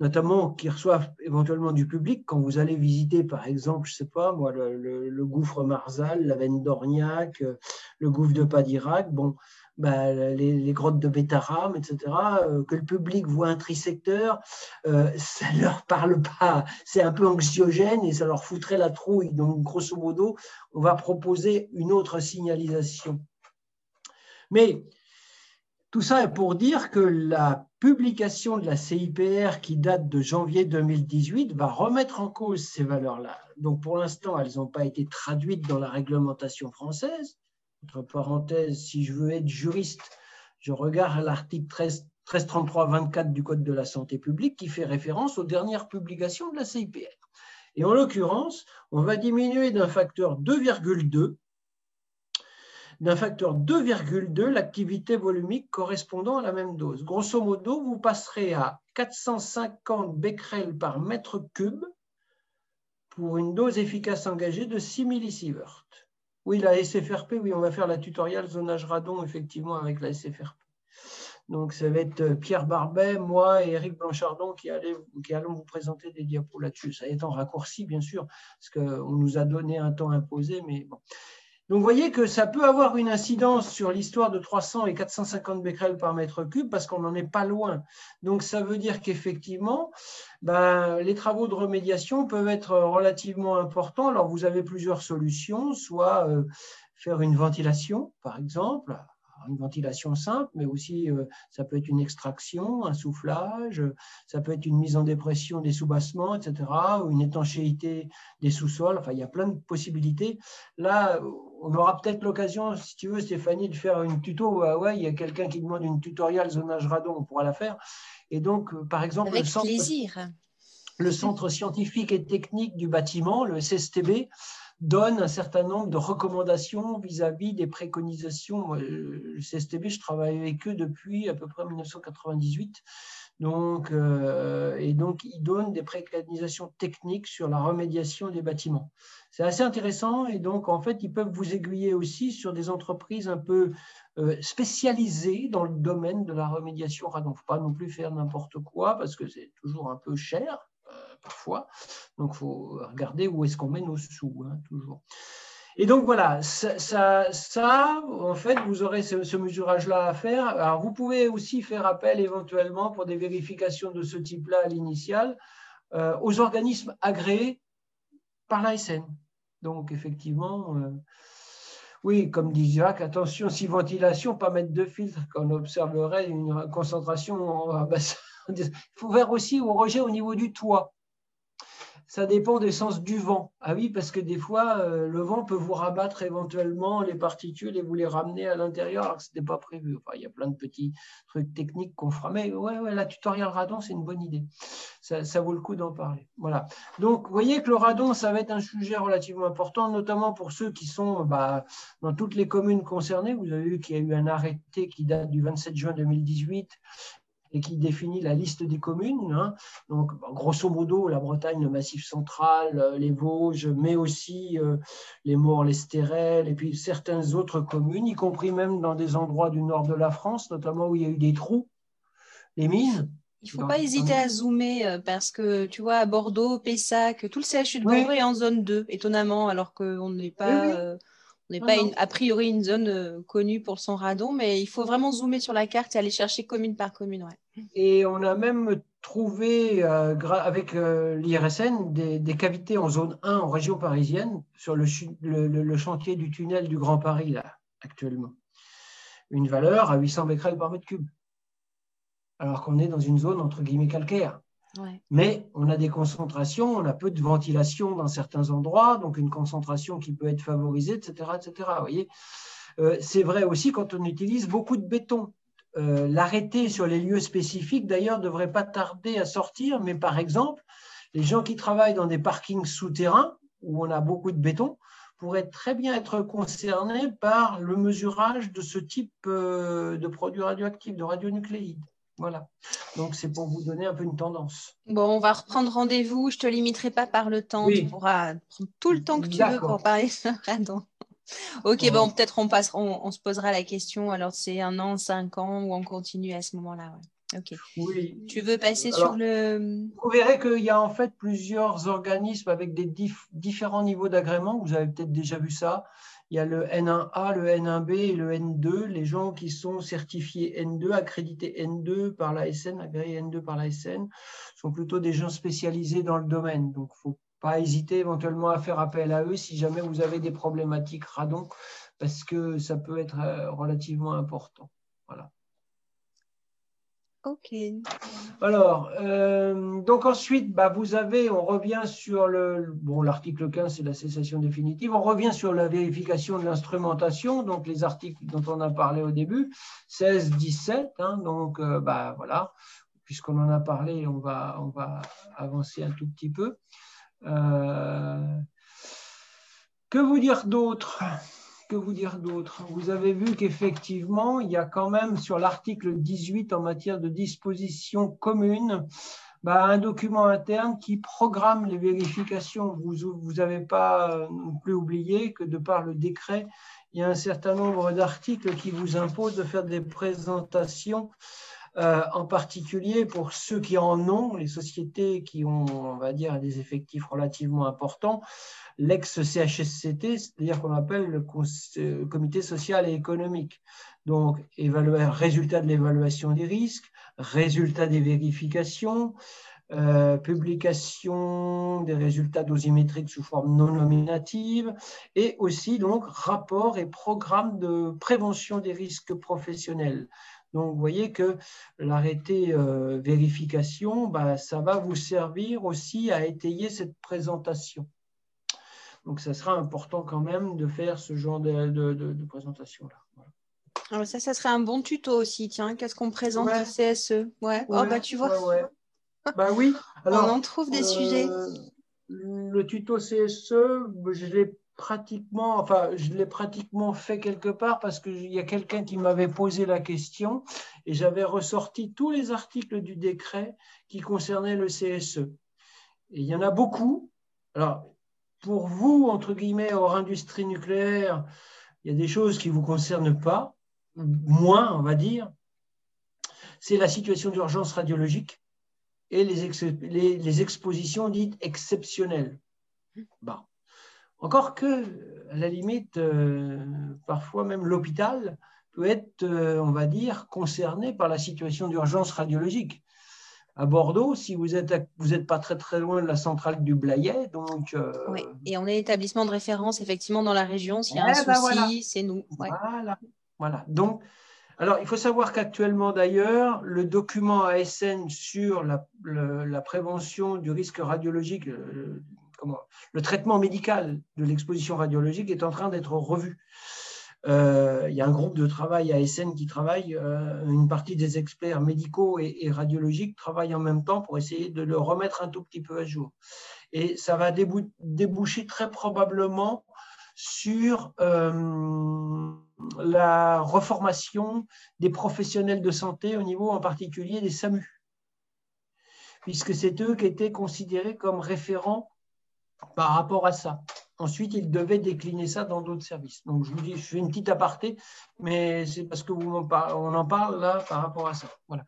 notamment qui reçoivent éventuellement du public quand vous allez visiter, par exemple, je sais pas moi, le, gouffre Marzal, la veine d'Orniac, le gouffre de Padirac. Bon, bah, les, grottes de Bétaram, etc., euh, que le public voit un trisecteur, euh, ça ne leur parle pas, c'est un peu anxiogène et ça leur foutrait la trouille. Donc, grosso modo, on va proposer une autre signalisation. Mais tout ça est pour dire que la publication de la CIPR qui date de janvier 2018 va remettre en cause ces valeurs-là. Donc pour l'instant, elles n'ont pas été traduites dans la réglementation française, entre parenthèses, si je veux être juriste, je regarde l'article 1333-24 du Code de la santé publique qui fait référence aux dernières publications de la CIPR. Et en l'occurrence, on va diminuer d'un facteur 2,2 d'un facteur 2,2 l'activité volumique correspondant à la même dose. Grosso modo, vous passerez à 450 becquerels par mètre cube pour une dose efficace engagée de 6 millisieverts. Oui, la SFRP, oui, on va faire la tutoriel zonage radon, effectivement, avec la SFRP. Donc, ça va être euh, Pierre Barbet, moi et Eric Blanchardon qui, allons vous présenter des diapos là-dessus. Ça est en raccourci, bien sûr, parce qu'on nous a donné un temps imposé, mais bon. Donc, vous voyez que ça peut avoir une incidence sur l'histoire de 300 et 450 becquerels par mètre cube parce qu'on n'en est pas loin. Donc, ça veut dire qu'effectivement, ben, les travaux de remédiation peuvent être relativement importants. Alors, vous avez plusieurs solutions, soit euh, faire une ventilation, par exemple, une ventilation simple, mais aussi euh, ça peut être une extraction, un soufflage, ça peut être une mise en dépression des soubassements, etc., ou une étanchéité des sous-sols. Enfin, il y a plein de possibilités. Là, on aura peut-être l'occasion, si tu veux, Stéphanie, de faire une tuto. Ah ouais, il y a quelqu'un qui demande une tutoriel zonage radon, on pourra la faire. Et donc, euh, par exemple, Avec le centre, plaisir. le centre scientifique et technique du bâtiment, le SSTB, donne un certain nombre de recommandations vis-à-vis des préconisations. Le CSTB, je travaille avec eux depuis à peu près 1998. Donc, euh, et donc, ils donnent des préconisations techniques sur la remédiation des bâtiments. C'est assez intéressant et donc, en fait, ils peuvent vous aiguiller aussi sur des entreprises un peu euh, spécialisées dans le domaine de la remédiation. Il ne faut pas non plus faire n'importe quoi parce que c'est toujours un peu cher euh, parfois. Donc, il faut regarder où est-ce qu'on met nos sous, hein, toujours. Et donc voilà, ça, en fait, vous aurez ce, mesurage-là à faire. Alors, vous pouvez aussi faire appel éventuellement pour des vérifications de ce type-là à l'initial euh, aux organismes agréés par l'ASN. Donc, effectivement, euh, oui, comme dit Jacques, attention, si ventilation, pas mettre de filtre, qu'on observerait une concentration. Il faut voir aussi au rejet au niveau du toit ça dépend des sens du vent. Ah oui, parce que des fois, euh, le vent peut vous rabattre éventuellement les particules et vous les ramener à l'intérieur alors que ce n'était pas prévu. Il y a plein de petits trucs techniques qu'on fera. Mais ouais, ouais, la tutoriel radon, c'est une bonne idée. Ça, vaut le coup d'en parler. Voilà. Donc, vous voyez que le radon, ça va être un sujet relativement important, notamment pour ceux qui sont bah, dans toutes les communes concernées. Vous avez vu qu'il y a eu un arrêté qui date du 27 juin 2018 et qui définit la liste des communes. Hein. Donc, grosso modo, la Bretagne, le Massif central, euh, les Vosges, mais aussi euh, les Morts, les Stérelles, et puis certaines autres communes, y compris même dans des endroits du nord de la France, notamment où il y a eu des trous, des mines. Il ne faut pas hésiter à zoomer euh, parce que tu vois, à Bordeaux, Pessac, tout le CHU de Bordeaux est en zone 2, étonnamment, alors qu'on n'est pas. On n'est pas a priori une zone euh, connue pour son radon, mais il faut vraiment zoomer sur la carte et aller chercher commune par commune. Et on a même trouvé euh, avec euh, l'IRSN des, cavités en zone 1 en région parisienne sur le, le, chantier du tunnel du Grand Paris là, actuellement. Une valeur à 800 becquerels par mètre cube. Alors qu'on est dans une zone entre guillemets calcaire. Mais on a des concentrations, on a peu de ventilation dans certains endroits, donc une concentration qui peut être favorisée, etc. etc. euh, c'est vrai aussi quand on utilise beaucoup de béton. Euh, l'arrêté sur les lieux spécifiques, d'ailleurs, ne devrait pas tarder à sortir, mais par exemple, les gens qui travaillent dans des parkings souterrains, où on a beaucoup de béton, pourraient très bien être concernés par le mesurage de ce type euh, de produits radioactifs, de radionucléides. Voilà. Donc, c'est pour vous donner un peu une tendance. Bon, on va reprendre rendez-vous. Je ne te limiterai pas par le temps. Tu pourras prendre tout le temps que tu veux pour parler de radon. Ok, bon, peut-être on, passera, on, se posera la question. Alors, c'est un an, cinq ans ou on continue à ce moment-là Ok. Oui. Tu veux passer sur le. Vous verrez qu'il y a en fait plusieurs organismes avec des différents niveaux d'agrément. Vous avez peut-être déjà vu ça il y a le N1A, le N1B et le N2. Les gens qui sont certifiés N2, accrédités N2 par la SN, agréés N2 par la SN, sont plutôt des gens spécialisés dans le domaine. Donc, il ne faut pas hésiter éventuellement à faire appel à eux si jamais vous avez des problématiques radon, parce que ça peut être euh, relativement important. Voilà. Ok. Alors, euh, donc ensuite, bah, vous avez, on revient sur le, bon, l'article 15, c'est la cessation définitive. On revient sur la vérification de l'instrumentation, donc les articles dont on a parlé au début, 16, 17. Hein, donc, euh, bah, voilà, puisqu'on en a parlé, on va, on va avancer un tout petit peu. Euh, que vous dire d'autre? Que vous dire d'autre? Vous avez vu qu'effectivement, il y a quand même sur l'article 18 en matière de disposition commune, bah, un document interne qui programme les vérifications. Vous n'avez pas euh, non plus oublié que de par le décret, il y a un certain nombre d'articles qui vous imposent de faire des présentations euh, en particulier pour ceux qui en ont, les sociétés qui ont, on va dire, des effectifs relativement importants, l'ex-CHSCT, c'est-à-dire qu'on appelle le euh, comité social et économique. Donc, résultat de l'évaluation des risques, résultat des vérifications, euh, publication des résultats dosimétriques sous forme non nominative et aussi donc rapport et programme de prévention des risques professionnels. Donc, vous voyez que l'arrêté euh, vérification, bah, ça va vous servir aussi à étayer cette présentation. Donc, ça sera important quand même de faire ce genre de, présentation-là. Ah, ça, ça serait un bon tuto aussi. Tiens, qu'est-ce qu'on présente au CSE ouais. Oh, bah, tu vois. bah oui. On en trouve des sujets. Euh, le tuto CSE, je l'ai pratiquement, enfin, je l'ai pratiquement fait quelque part parce qu'il y a quelqu'un qui m'avait posé la question et j'avais ressorti tous les articles du décret qui concernaient le CSE. Et il y en a beaucoup. Alors, pour vous, entre guillemets, hors industrie nucléaire, il y a des choses qui ne vous concernent pas, moins, on va dire. C'est la situation d'urgence radiologique et les, les, expositions dites exceptionnelles. Encore que, à la limite, euh, parfois même l'hôpital peut être, euh, on va dire, concerné par la situation d'urgence radiologique. À Bordeaux, si vous n'êtes vous êtes pas très très loin de la centrale du Blayet, donc. Euh, oui, et on est établissement de référence effectivement dans la région. S'il y a un ben souci, c'est nous. Voilà, voilà. Donc, alors, il faut savoir qu'actuellement, d'ailleurs, le document ASN sur la, la, prévention du risque radiologique, le traitement médical de l'exposition radiologique est en train d'être revu. Euh, il y a un groupe de travail à SN qui travaille, euh, une partie des experts médicaux et, radiologiques travaillent en même temps pour essayer de le remettre un tout petit peu à jour. Et ça va déboucher très probablement sur euh, la reformation des professionnels de santé au niveau en particulier des SAMU, puisque c'est eux qui étaient considérés comme référents par rapport à ça. Ensuite, il devait décliner ça dans d'autres services. Donc, je vous dis, je fais une petite aparté, mais c'est parce que en on en parle là par rapport à ça. Voilà.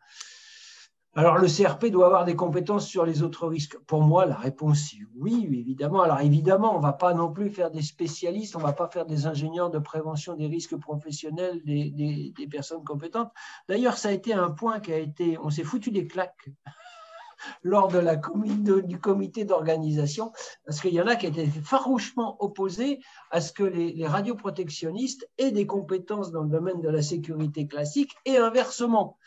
Alors, le CRP doit avoir des compétences sur les autres risques. Pour moi, la réponse est oui, évidemment. Alors, évidemment, on ne va pas non plus faire des spécialistes, on ne va pas faire des ingénieurs de prévention des risques professionnels des personnes compétentes. D'ailleurs, ça a été un point qui a été, on s'est foutu des claques lors du comité d'organisation, parce qu'il y en a qui étaient farouchement opposés à ce que les, radioprotectionnistes aient des compétences dans le domaine de la sécurité classique et inversement.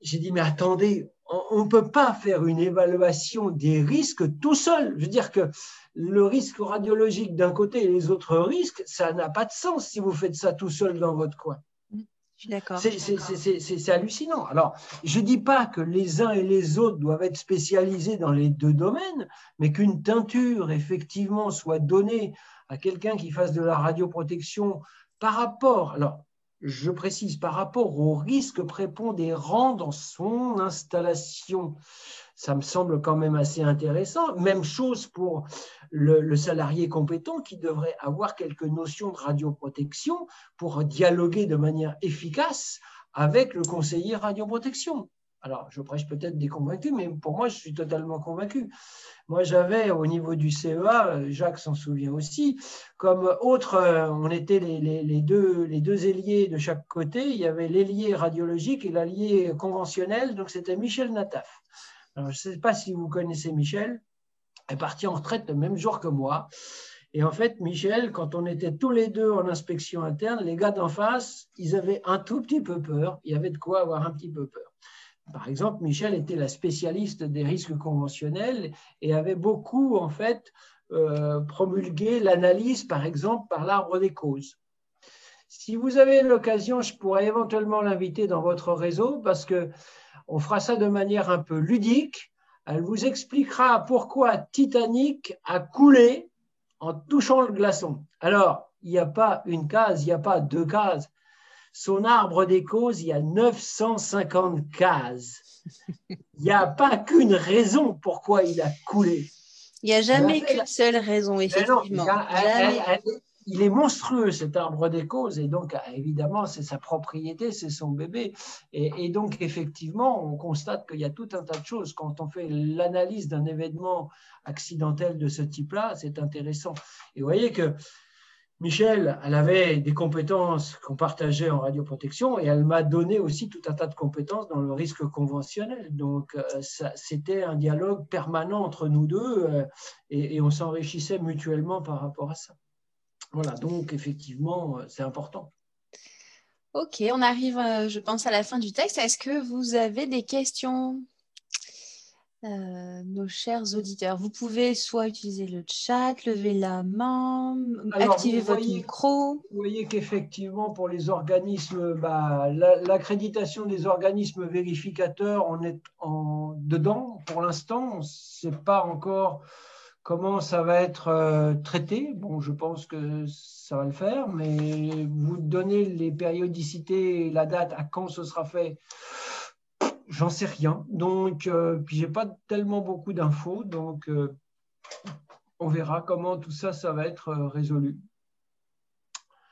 J'ai dit, mais attendez, on ne peut pas faire une évaluation des risques tout seul. Je veux dire que le risque radiologique d'un côté et les autres risques, ça n'a pas de sens si vous faites ça tout seul dans votre coin. C'est hallucinant. Alors, je ne dis pas que les uns et les autres doivent être spécialisés dans les deux domaines, mais qu'une teinture, effectivement, soit donnée à quelqu'un qui fasse de la radioprotection par rapport, alors, je précise, par rapport au risque prépondérant dans son installation ça me semble quand même assez intéressant. Même chose pour le, salarié compétent qui devrait avoir quelques notions de radioprotection pour dialoguer de manière efficace avec le conseiller radioprotection. Alors, je prêche peut-être des convaincus, mais pour moi, je suis totalement convaincu. Moi, j'avais au niveau du CEA, Jacques s'en souvient aussi, comme autre, on était les, deux, les deux ailiers de chaque côté. Il y avait l'ailier radiologique et l'allié conventionnel, donc c'était Michel Nataf je ne sais pas si vous connaissez Michel, est parti en retraite le même jour que moi. Et en fait, Michel, quand on était tous les deux en inspection interne, les gars d'en face, ils avaient un tout petit peu peur. Il y avait de quoi avoir un petit peu peur. Par exemple, Michel était la spécialiste des risques conventionnels et avait beaucoup, en fait, euh, promulgué l'analyse, par exemple, par l'arbre des causes. Si vous avez l'occasion, je pourrais éventuellement l'inviter dans votre réseau parce que on fera ça de manière un peu ludique. Elle vous expliquera pourquoi Titanic a coulé en touchant le glaçon. Alors, il n'y a pas une case, il n'y a pas deux cases. Son arbre des causes, il y a 950 cases. Il n'y a pas qu'une raison pourquoi il a coulé. Il n'y a jamais qu'une seule raison, effectivement il est monstrueux cet arbre des causes et donc évidemment c'est sa propriété, c'est son bébé et, donc effectivement on constate qu'il y a tout un tas de choses quand on fait l'analyse d'un événement accidentel de ce type-là, c'est intéressant. Et vous voyez que Michel, elle avait des compétences qu'on partageait en radioprotection et elle m'a donné aussi tout un tas de compétences dans le risque conventionnel. Donc, euh, c'était un dialogue permanent entre nous deux euh, et on s'enrichissait mutuellement par rapport à ça. Voilà, donc effectivement, euh, c'est important. Ok, on arrive, euh, je pense, à la fin du texte. Est-ce que vous avez des questions, euh, nos chers auditeurs? Vous pouvez soit utiliser le chat, lever la main, activer votre micro. Vous voyez qu'effectivement, pour les organismes, bah, l'accréditation des organismes vérificateurs, on est en, dedans. Pour l'instant, ce n'est pas encore Comment ça va être euh, traité? Bon, je pense que ça va le faire, mais vous donnez les périodicités, la date, à quand ce sera fait J'en sais rien. Donc, euh, puis j'ai pas tellement beaucoup d'infos, donc euh, on verra comment tout ça, ça va être résolu.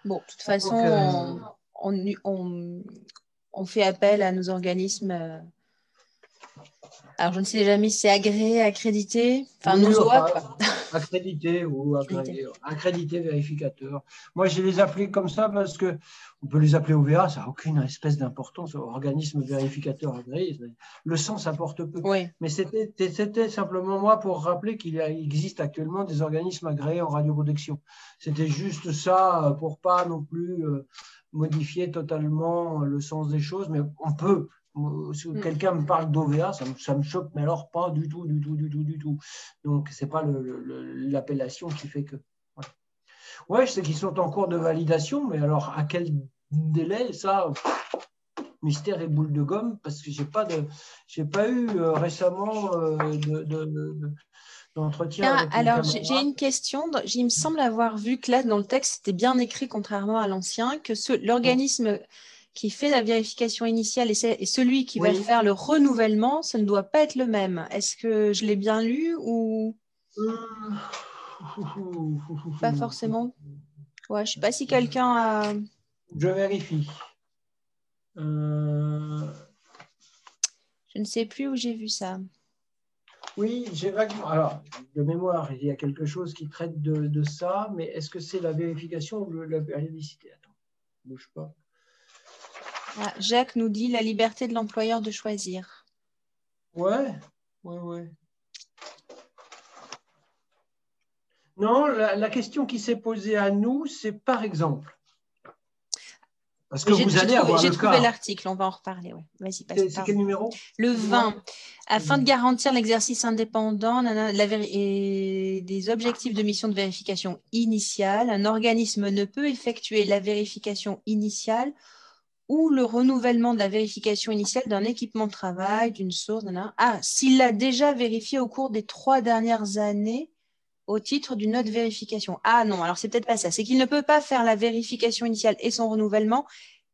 Bon, de toute façon, on, on, fait appel à nos organismes alors, je ne sais jamais si c'est agréé, accrédité, enfin, nos OA, Accrédité ou accrédité. vérificateur. Moi, je les appelés comme ça parce que on peut les appeler OVA, ça n'a aucune espèce d'importance, organisme vérificateur agréé. Le sens apporte peu. Mais c'était simplement moi pour rappeler qu'il existe actuellement des organismes agréés en radioprotection. C'était juste ça pour pas non plus euh, modifier totalement le sens des choses, mais on peut si mm. quelqu'un me parle d'OVA, ça, me choque, mais alors pas du tout, du tout, du tout, du tout. Donc, ce n'est pas l'appellation qui fait que. Ouais. je sais qu'ils sont en cours de validation, mais alors à quel délai Ça, mystère et boule de gomme, parce que je n'ai pas, de, pas eu euh, récemment euh, d'entretien. Ah, alors, j'ai une question. Il me semble avoir vu que là, dans le texte, c'était bien écrit, contrairement à l'ancien, que l'organisme qui fait la vérification initiale et, celui qui va faire le renouvellement, ça ne doit pas être le même. Est-ce que je l'ai bien lu ou? Pas forcément Ouais, je sais pas si quelqu'un a. Je vérifie. Euh, je ne sais plus où j'ai vu ça. Oui, j'ai vaguement. Alors, de mémoire, il y a quelque chose qui traite de, de ça, mais est-ce que c'est la vérification ou la périodicité? Attends, bouge pas. Ah, Jacques nous dit la liberté de l'employeur de choisir. Ouais, ouais, ouais. Non, la, question qui s'est posée à nous, c'est par exemple. Parce que vous allez avoir J'ai trouvé l'article, on va en reparler. Ouais. Vas-y, passe. C'est quel numéro? Le 20. Afin de garantir l'exercice indépendant et des objectifs de mission de vérification initiale, un organisme ne peut effectuer la vérification initiale ou le renouvellement de la vérification initiale d'un équipement de travail, d'une source. Ah, s'il l'a déjà vérifié au cours des trois dernières années au titre d'une autre vérification. Ah non, alors c'est peut-être pas ça. C'est qu'il ne peut pas faire la vérification initiale et son renouvellement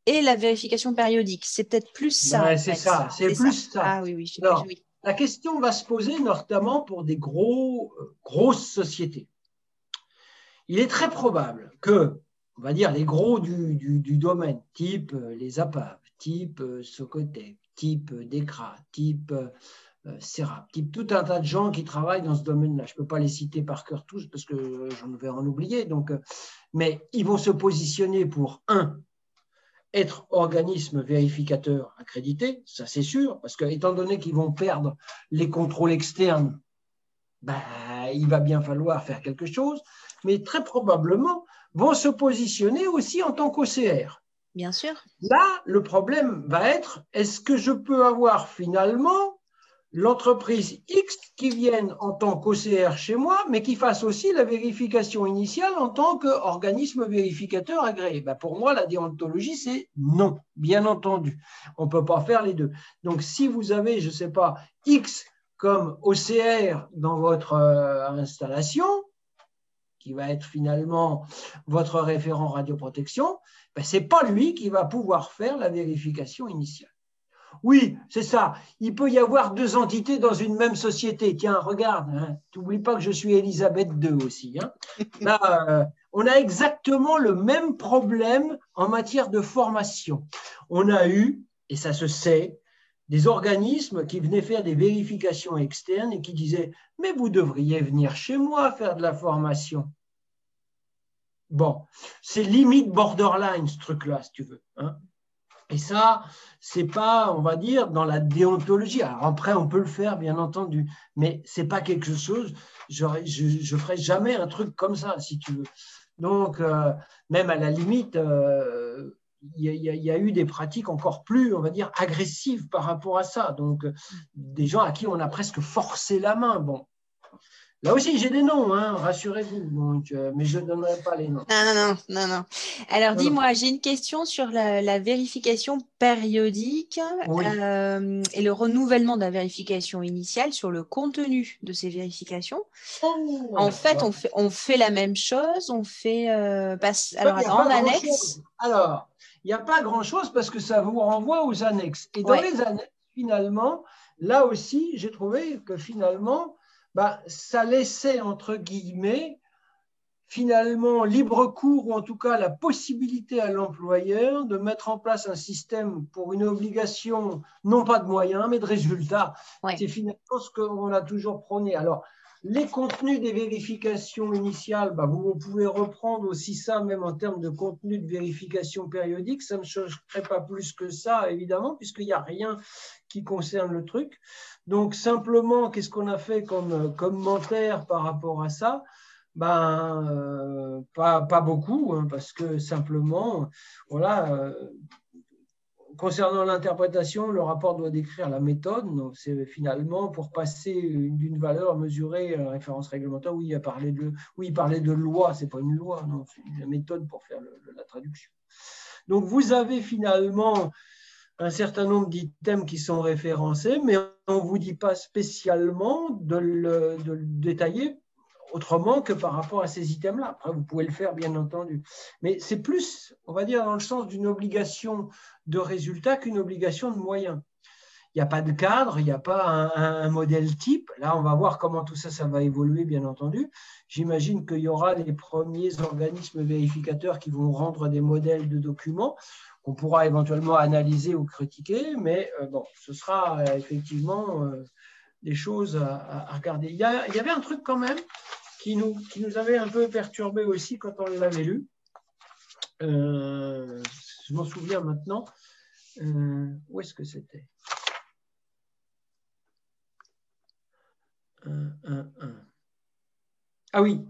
et la vérification périodique. C'est peut-être plus ça. c'est ça, c'est plus ça. Ah oui, oui, oui. La question va se poser notamment pour des gros, euh, grosses sociétés. Il est très probable que on va dire, les gros du, domaine, type euh, les APAV, type euh, Socotec, type euh, DECRA, type Serap, type tout un tas de gens qui travaillent dans ce domaine-là. Je ne peux pas les citer par cœur tous parce que j'en vais en oublier. Mais ils vont se positionner pour, un, être organisme vérificateur accrédité, ça c'est sûr, parce que étant donné qu'ils vont perdre les contrôles externes, ben, il va bien falloir faire quelque chose, mais très probablement, vont se positionner aussi en tant qu'OCR. Bien sûr. Là, le problème va être, est-ce que je peux avoir finalement l'entreprise X qui vienne en tant qu'OCR chez moi, mais qui fasse aussi la vérification initiale en tant qu'organisme vérificateur agréé? Ben Pour moi, la déontologie, c'est non, bien entendu. On ne peut pas faire les deux. Donc, si vous avez, je ne sais pas, X comme OCR dans votre euh, installation, qui va être finalement votre référent radioprotection, ben, ce n'est pas lui qui va pouvoir faire la vérification initiale. Oui, c'est ça. Il peut y avoir deux entités dans une même société. Tiens, regarde, hein, n'oublies pas que je suis Elisabeth II aussi. Hein. Là, euh, on a exactement le même problème en matière de formation. On a eu, et ça se sait, des organismes qui venaient faire des vérifications externes et qui disaient Mais vous devriez venir chez moi faire de la formation. Bon, c'est limite borderline ce truc-là, si tu veux. Hein. et ça, c'est pas, on va dire, dans la déontologie. Alors après, on peut le faire, bien entendu, mais c'est pas quelque chose. Je, je ferai jamais un truc comme ça, si tu veux. Donc, euh, même à la limite, euh, il y, a eu des pratiques encore plus, on va dire, agressives par rapport à ça. Donc, des gens à qui on a presque forcé la main. Bon, Là aussi, j'ai des noms, hein, rassurez-vous, euh, mais je ne donnerai pas les noms. Non, non, non, non. Alors, dis-moi, j'ai une question sur la, vérification périodique euh, et le renouvellement de la vérification initiale sur le contenu de ces vérifications. Oh, en fait, on fait, on fait la même chose, on fait. Euh, alors, en annexe. Alors, il n'y a pas grand-chose parce que ça vous renvoie aux annexes. Et dans les annexes, finalement, là aussi, j'ai trouvé que finalement, bah, ça laissait, entre guillemets, finalement libre cours ou en tout cas la possibilité à l'employeur de mettre en place un système pour une obligation, non pas de moyens, mais de résultats. C'est finalement ce qu'on a toujours prôné. Alors, les contenus des vérifications initiales, bah, vous pouvez reprendre aussi ça, même en termes de contenu de vérification périodique. Ça ne changerait pas plus que ça, évidemment, puisqu'il n'y a rien qui concerne le truc. Donc, simplement, qu'est-ce qu'on a fait comme commentaire par rapport à ça? Ben, euh, pas, pas, beaucoup, hein, parce que simplement, voilà, euh, concernant l'interprétation, le rapport doit décrire la méthode. C'est finalement pour passer d'une valeur mesurée à la référence réglementaire. Oui, il, parlait de loi, ce n'est pas une loi, non, c'est la méthode pour faire la traduction. Donc, vous avez finalement un certain nombre d'items qui sont référencés, mais on ne vous dit pas spécialement de le, de le détailler autrement que par rapport à ces items-là. Après, vous pouvez le faire, bien entendu. Mais c'est plus, on va dire, dans le sens d'une obligation de résultat qu'une obligation de moyens. Il n'y a pas de cadre, il n'y a pas un, modèle type. Là, on va voir comment tout ça, ça va évoluer, bien entendu. J'imagine qu'il y aura les premiers organismes vérificateurs qui vont rendre des modèles de documents qu'on pourra éventuellement analyser ou critiquer, mais euh, bon, ce sera euh, effectivement euh, des choses à, regarder. Il y, il y, avait un truc quand même qui nous, avait un peu perturbé aussi quand on l'avait lu. Euh, je m'en souviens maintenant. Euh, où est-ce que c'était? Ah oui,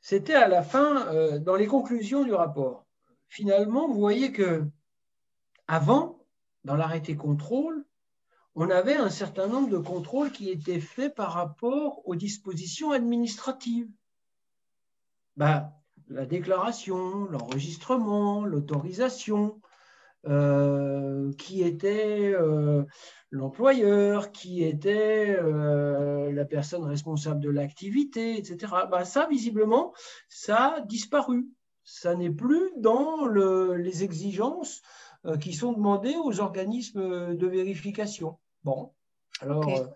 c'était à la fin, euh, dans les conclusions du rapport. Finalement, vous voyez que avant, dans l'arrêté contrôle, on avait un certain nombre de contrôles qui étaient faits par rapport aux dispositions administratives. Ben, la déclaration, l'enregistrement, l'autorisation, euh, qui était euh, l'employeur, qui était euh, la personne responsable de l'activité, etc. Ben, ça, visiblement, ça a disparu. Ça n'est plus dans les exigences qui sont demandées aux organismes de vérification. Bon, alors, euh,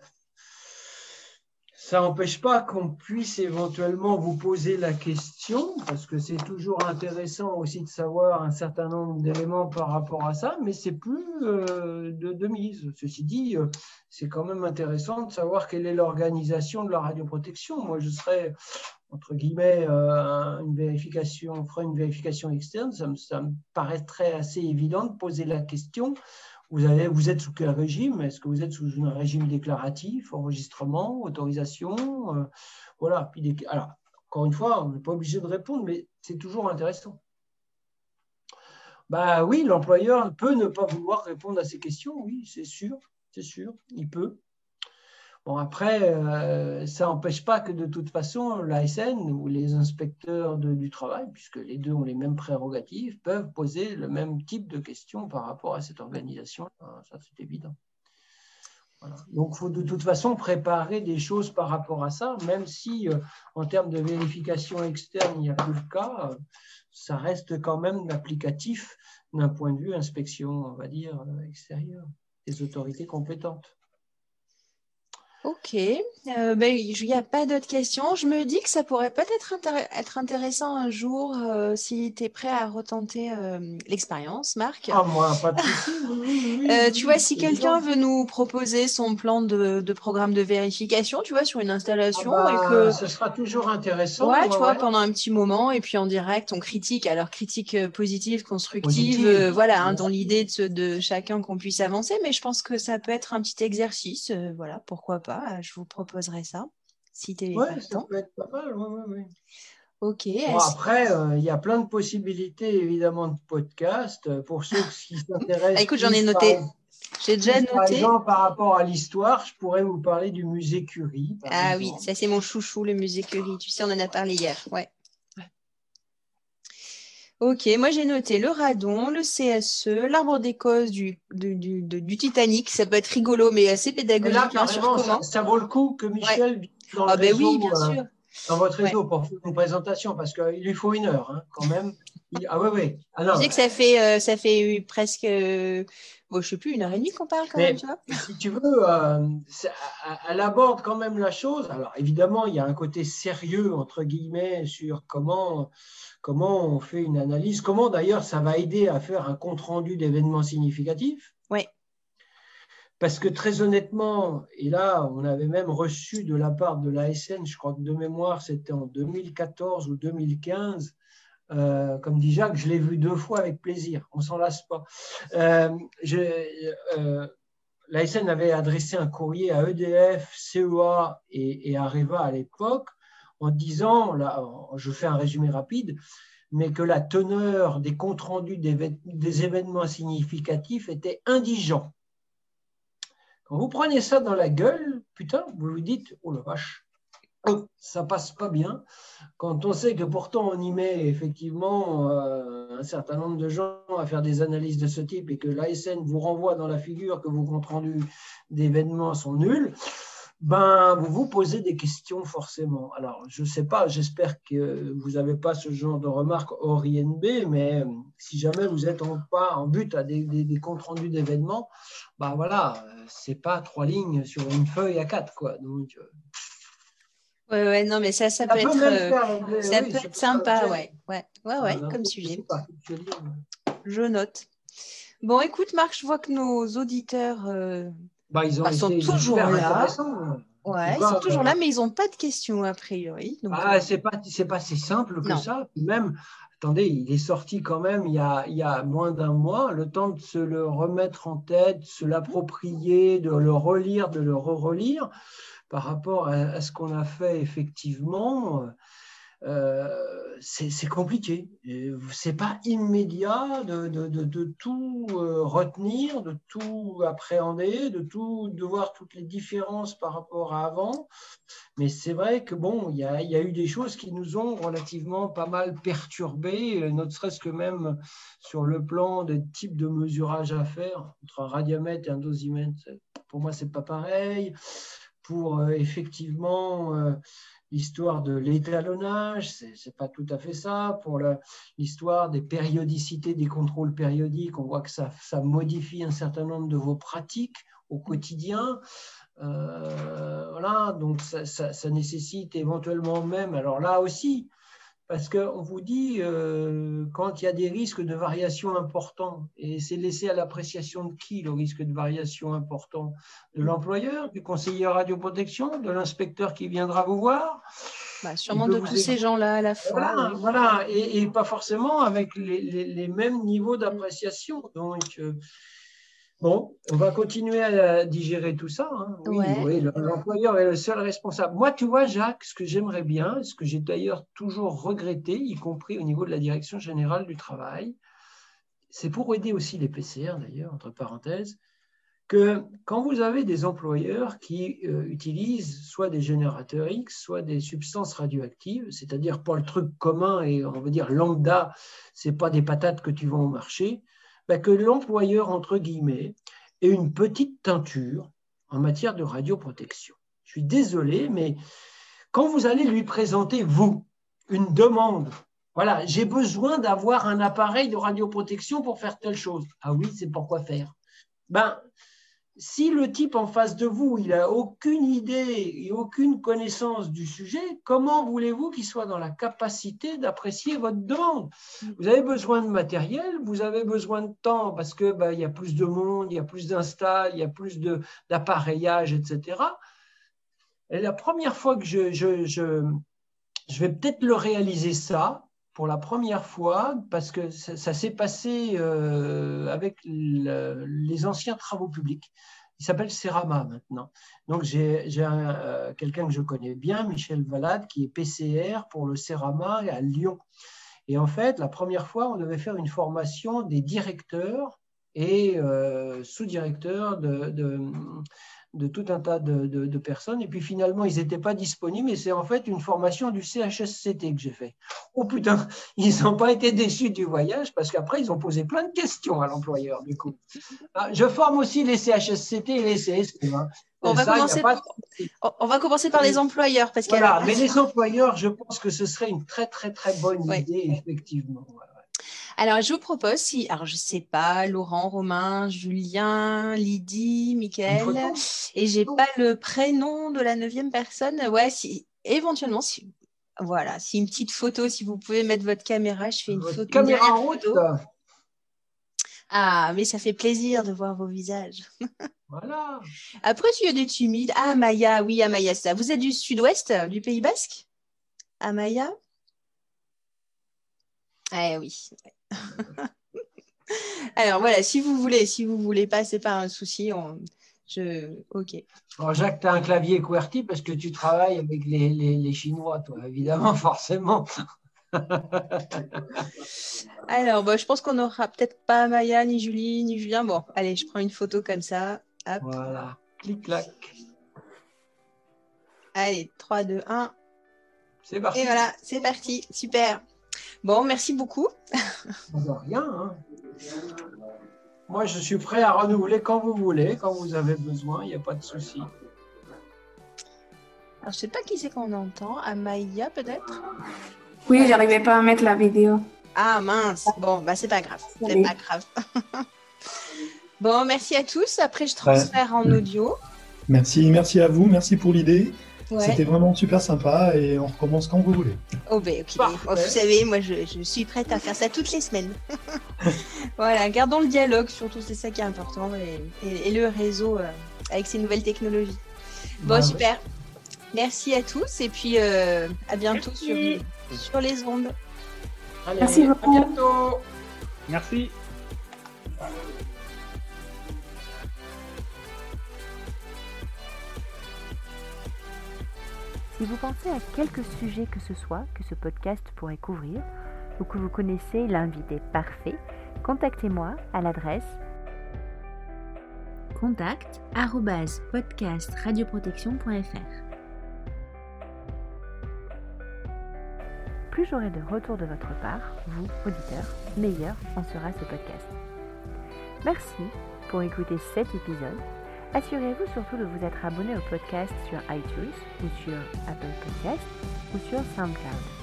ça n'empêche pas qu'on puisse éventuellement vous poser la question, parce que c'est toujours intéressant aussi de savoir un certain nombre d'éléments par rapport à ça, mais c'est plus euh, de, mise. Ceci dit, euh, c'est quand même intéressant de savoir quelle est l'organisation de la radioprotection. Moi, je serais entre guillemets, une vérification, on fera une vérification externe, ça me, ça me paraîtrait assez évident de poser la question vous, avez, vous êtes sous quel régime? Est-ce que vous êtes sous un régime déclaratif, enregistrement, autorisation euh, Voilà. alors, encore une fois, on n'est pas obligé de répondre, mais c'est toujours intéressant. Bah oui, l'employeur peut ne pas vouloir répondre à ces questions, oui, c'est sûr, c'est sûr, il peut. Bon, après, euh, ça n'empêche pas que de toute façon, l'ASN ou les inspecteurs du travail, puisque les deux ont les mêmes prérogatives, peuvent poser le même type de questions par rapport à cette organisation. Ça, c'est évident. Donc, il faut de toute façon préparer des choses par rapport à ça, même si euh, en termes de vérification externe, il n'y a plus le cas, euh, ça reste quand même applicatif d'un point de vue inspection, on va dire, extérieure, des autorités compétentes. Ok, euh, ben, il n'y a pas d'autres questions. Je me dis que ça pourrait peut-être être intéressant un jour euh, si tu es prêt à retenter euh, l'expérience, Marc. Ah, moi, pas de souci. tu vois, si quelqu'un veut nous proposer son plan de, programme de vérification, tu vois, sur une installation. Ah bah, que... Ce sera toujours intéressant. Ouais, tu vois, pendant un petit moment, et puis en direct, on critique. Alors, critique positive, constructive, voilà, hein, dans l'idée de, de, chacun qu'on puisse avancer, mais je pense que ça peut être un petit exercice, voilà, pourquoi pas je vous proposerai ça. Si tu ouais, ça peut être pas mal, Ok. après, euh, il y a plein de possibilités, évidemment, de podcast. Pour ceux qui s'intéressent. Ah, écoute, j'en ai noté. J'ai déjà noté. Par exemple, par rapport à l'histoire, je pourrais vous parler du musée Curie. Ah oui, ça c'est mon chouchou, le musée Curie. Tu sais, on en a parlé hier. Ouais. Ok, moi j'ai noté le radon, le CSE, l'arbre d'écosse du, du, Titanic. Ça peut être rigolo, mais assez pédagogique. Là, hein, ça, ça, vaut le coup que Michel, dans ah, ben oui, bien euh, sûr. dans votre réseau, pour faire une présentation, parce qu'il lui faut une heure hein, quand même. Ah oui, oui. Ah, tu sais que ça fait, euh, ça fait presque, euh, bon, je sais plus, une heure et demie qu'on parle quand même, tu vois. Si tu veux, elle aborde quand même la chose. Alors évidemment, il y a un côté sérieux, entre guillemets, sur comment comment on fait une analyse, comment d'ailleurs ça va aider à faire un compte-rendu d'événements significatifs. Oui. Parce que très honnêtement, et là, on avait même reçu de la part de l'ASN, je crois que de mémoire, c'était en 2014 ou 2015, euh, comme dit Jacques, je l'ai vu deux fois avec plaisir, on s'en lasse pas. Euh, euh, L'ASN avait adressé un courrier à EDF, CEA et, et Areva à l'époque en disant, je fais un résumé rapide, mais que la teneur des comptes rendus des, événements significatifs était indigent. Quand vous prenez ça dans la gueule, putain, vous vous dites, oh la vache, ça passe pas bien. Quand on sait que pourtant on y met effectivement euh, un certain nombre de gens à faire des analyses de ce type et que l'ASN vous renvoie dans la figure que vos comptes rendus d'événements sont nuls, ben, vous vous posez des questions forcément. Alors, je ne sais pas, j'espère que vous n'avez pas ce genre de remarques hors INB, mais euh, si jamais vous êtes en, pas en but à des, comptes rendus d'événements, ben voilà, c'est pas trois lignes sur une feuille à quatre, quoi. Euh, Ouais, ouais, non, mais ça, ça, peut, être, euh, ça peut être sympa, ouais, ouais, ouais, ouais, comme sujet. Je note. Bon, écoute, Marc, je vois que nos auditeurs bah, ils, ont sont toujours là. Ouais, ils sont toujours là, mais ils n'ont pas de questions a priori. ah, c'est pas, c'est pas si simple que ça. Même, attendez, il est sorti quand même il y a, il y a moins d'un mois. Le temps de se le remettre en tête, se l'approprier, de le relire, de le re-relire par rapport à, ce qu'on a fait effectivement. Euh, c'est compliqué. C'est pas immédiat de, tout euh, retenir, de tout appréhender, de tout de voir toutes les différences par rapport à avant. Mais c'est vrai que bon, il y a, eu des choses qui nous ont relativement pas mal perturbés, euh, ne serait-ce que même sur le plan des types de mesurage à faire entre un radiomètre et un dosimètre. Pour moi, c'est pas pareil. Pour effectivement l'histoire de l'étalonnage, ce n'est pas tout à fait ça. Pour l'histoire des périodicités, des contrôles périodiques, on voit que ça, modifie un certain nombre de vos pratiques au quotidien. Euh, voilà, donc ça, nécessite éventuellement même, alors là aussi, parce qu'on vous dit euh, quand il y a des risques de variation importants, et c'est laissé à l'appréciation de qui le risque de variation important? De l'employeur, du conseiller radioprotection, de l'inspecteur qui viendra vous voir? Bah, Sûrement de tous ces gens-là à la fois. Voilà, et, pas forcément avec les, mêmes niveaux d'appréciation. Donc, euh, Bon, on va continuer à digérer tout ça. Hein. Oui, l'employeur est le seul responsable. Moi, tu vois, Jacques, ce que j'aimerais bien, ce que j'ai d'ailleurs toujours regretté, y compris au niveau de la direction générale du travail, c'est pour aider aussi les PCR, d'ailleurs, entre parenthèses, que quand vous avez des employeurs qui euh, utilisent soit des générateurs X, soit des substances radioactives, c'est-à-dire pas le truc commun et on va dire lambda, c'est pas des patates que tu vends au marché, bah, que l'employeur, entre guillemets, ait une petite teinture en matière de radioprotection. Je suis désolé, mais quand vous allez lui présenter, vous, une demande, voilà, j'ai besoin d'avoir un appareil de radioprotection pour faire telle chose. Ah oui, c'est pourquoi faire. Ben, si le type en face de vous, il n'a aucune idée et aucune connaissance du sujet, comment voulez-vous qu'il soit dans la capacité d'apprécier votre demande? Vous avez besoin de matériel, vous avez besoin de temps parce que bah, il y a plus de monde, il y a plus d'installs, il y a plus d'appareillage, etc. Et la première fois que je, je, je, vais peut-être le réaliser ça, pour la première fois, parce que ça, s'est passé euh, avec les anciens travaux publics. Il s'appelle Cerama maintenant. Donc j'ai euh, quelqu'un que je connais bien, Michel Valade, qui est PCR pour le Cerama à Lyon. Et en fait, la première fois, on devait faire une formation des directeurs et sous-directeur de, de tout un tas de, personnes. Et puis finalement, ils n'étaient pas disponibles. Et c'est en fait une formation du CHSCT que j'ai fait. Oh putain, ils n'ont pas été déçus du voyage parce qu'après, ils ont posé plein de questions à l'employeur, du coup. Ah, je forme aussi les CHSCT et les CST. Hein. On, va commencer par... on va commencer par les employeurs. Parce voilà, mais les employeurs, je pense que ce serait une très, très, très bonne idée, effectivement. Alors, je vous propose, si, alors je sais pas, Laurent, Romain, Julien, Lydie, Michael, et j'ai pas le prénom de la neuvième personne. Ouais, si, éventuellement, si, voilà, si une petite photo, si vous pouvez mettre votre caméra, je fais une photo. Caméra en route. Ah, mais ça fait plaisir de voir vos visages. Voilà. Après, y a des timides, ah, Maya, oui, Amaya, ça. Vous êtes du sud-ouest du Pays Basque? Amaya? Eh oui. Alors voilà, si vous voulez, si vous voulez pas, c'est pas un souci. On... Je... Ok. Jacques, tu as un clavier QWERTY parce que tu travailles avec les, les, Chinois, toi, évidemment, forcément. Alors, bah, je pense qu'on n'aura peut-être pas Maya, ni Julie, ni Julien. Bon, allez, je prends une photo comme ça. Voilà, clic-clac. Allez, 3, 2, 1. C'est parti. Et voilà, c'est parti. Super. Bon, merci beaucoup. rien. Hein. Moi, je suis prêt à renouveler quand vous voulez, quand vous avez besoin, il n'y a pas de souci. Alors, je sais pas qui c'est qu'on entend. Amaya, peut-être? Oui, j'arrivais pas à mettre la vidéo. Ah mince. Bon, bah c'est pas grave. C'est pas grave. bon, merci à tous. Après, je transfère en audio. Merci, merci à vous. Merci pour l'idée. C'était vraiment super sympa et on recommence quand vous voulez. Oh ben ok, vous savez, moi je, suis prête à faire ça toutes les semaines. voilà, gardons le dialogue, surtout c'est ça qui est important, et, le réseau euh, avec ces nouvelles technologies. Bon, super. Merci à tous et puis euh, à bientôt sur, sur, les ondes. Merci beaucoup. À bientôt. Merci. Si vous pensez à quelque sujet que ce soit que ce podcast pourrait couvrir, ou que vous connaissez l'invité parfait, contactez-moi à l'adresse contact Plus j'aurai de retours de votre part, vous, auditeurs, meilleur en sera ce podcast. Merci pour écouter cet épisode Assurez-vous surtout de vous être abonné au podcast sur iTunes ou sur Apple Podcast ou sur SoundCloud.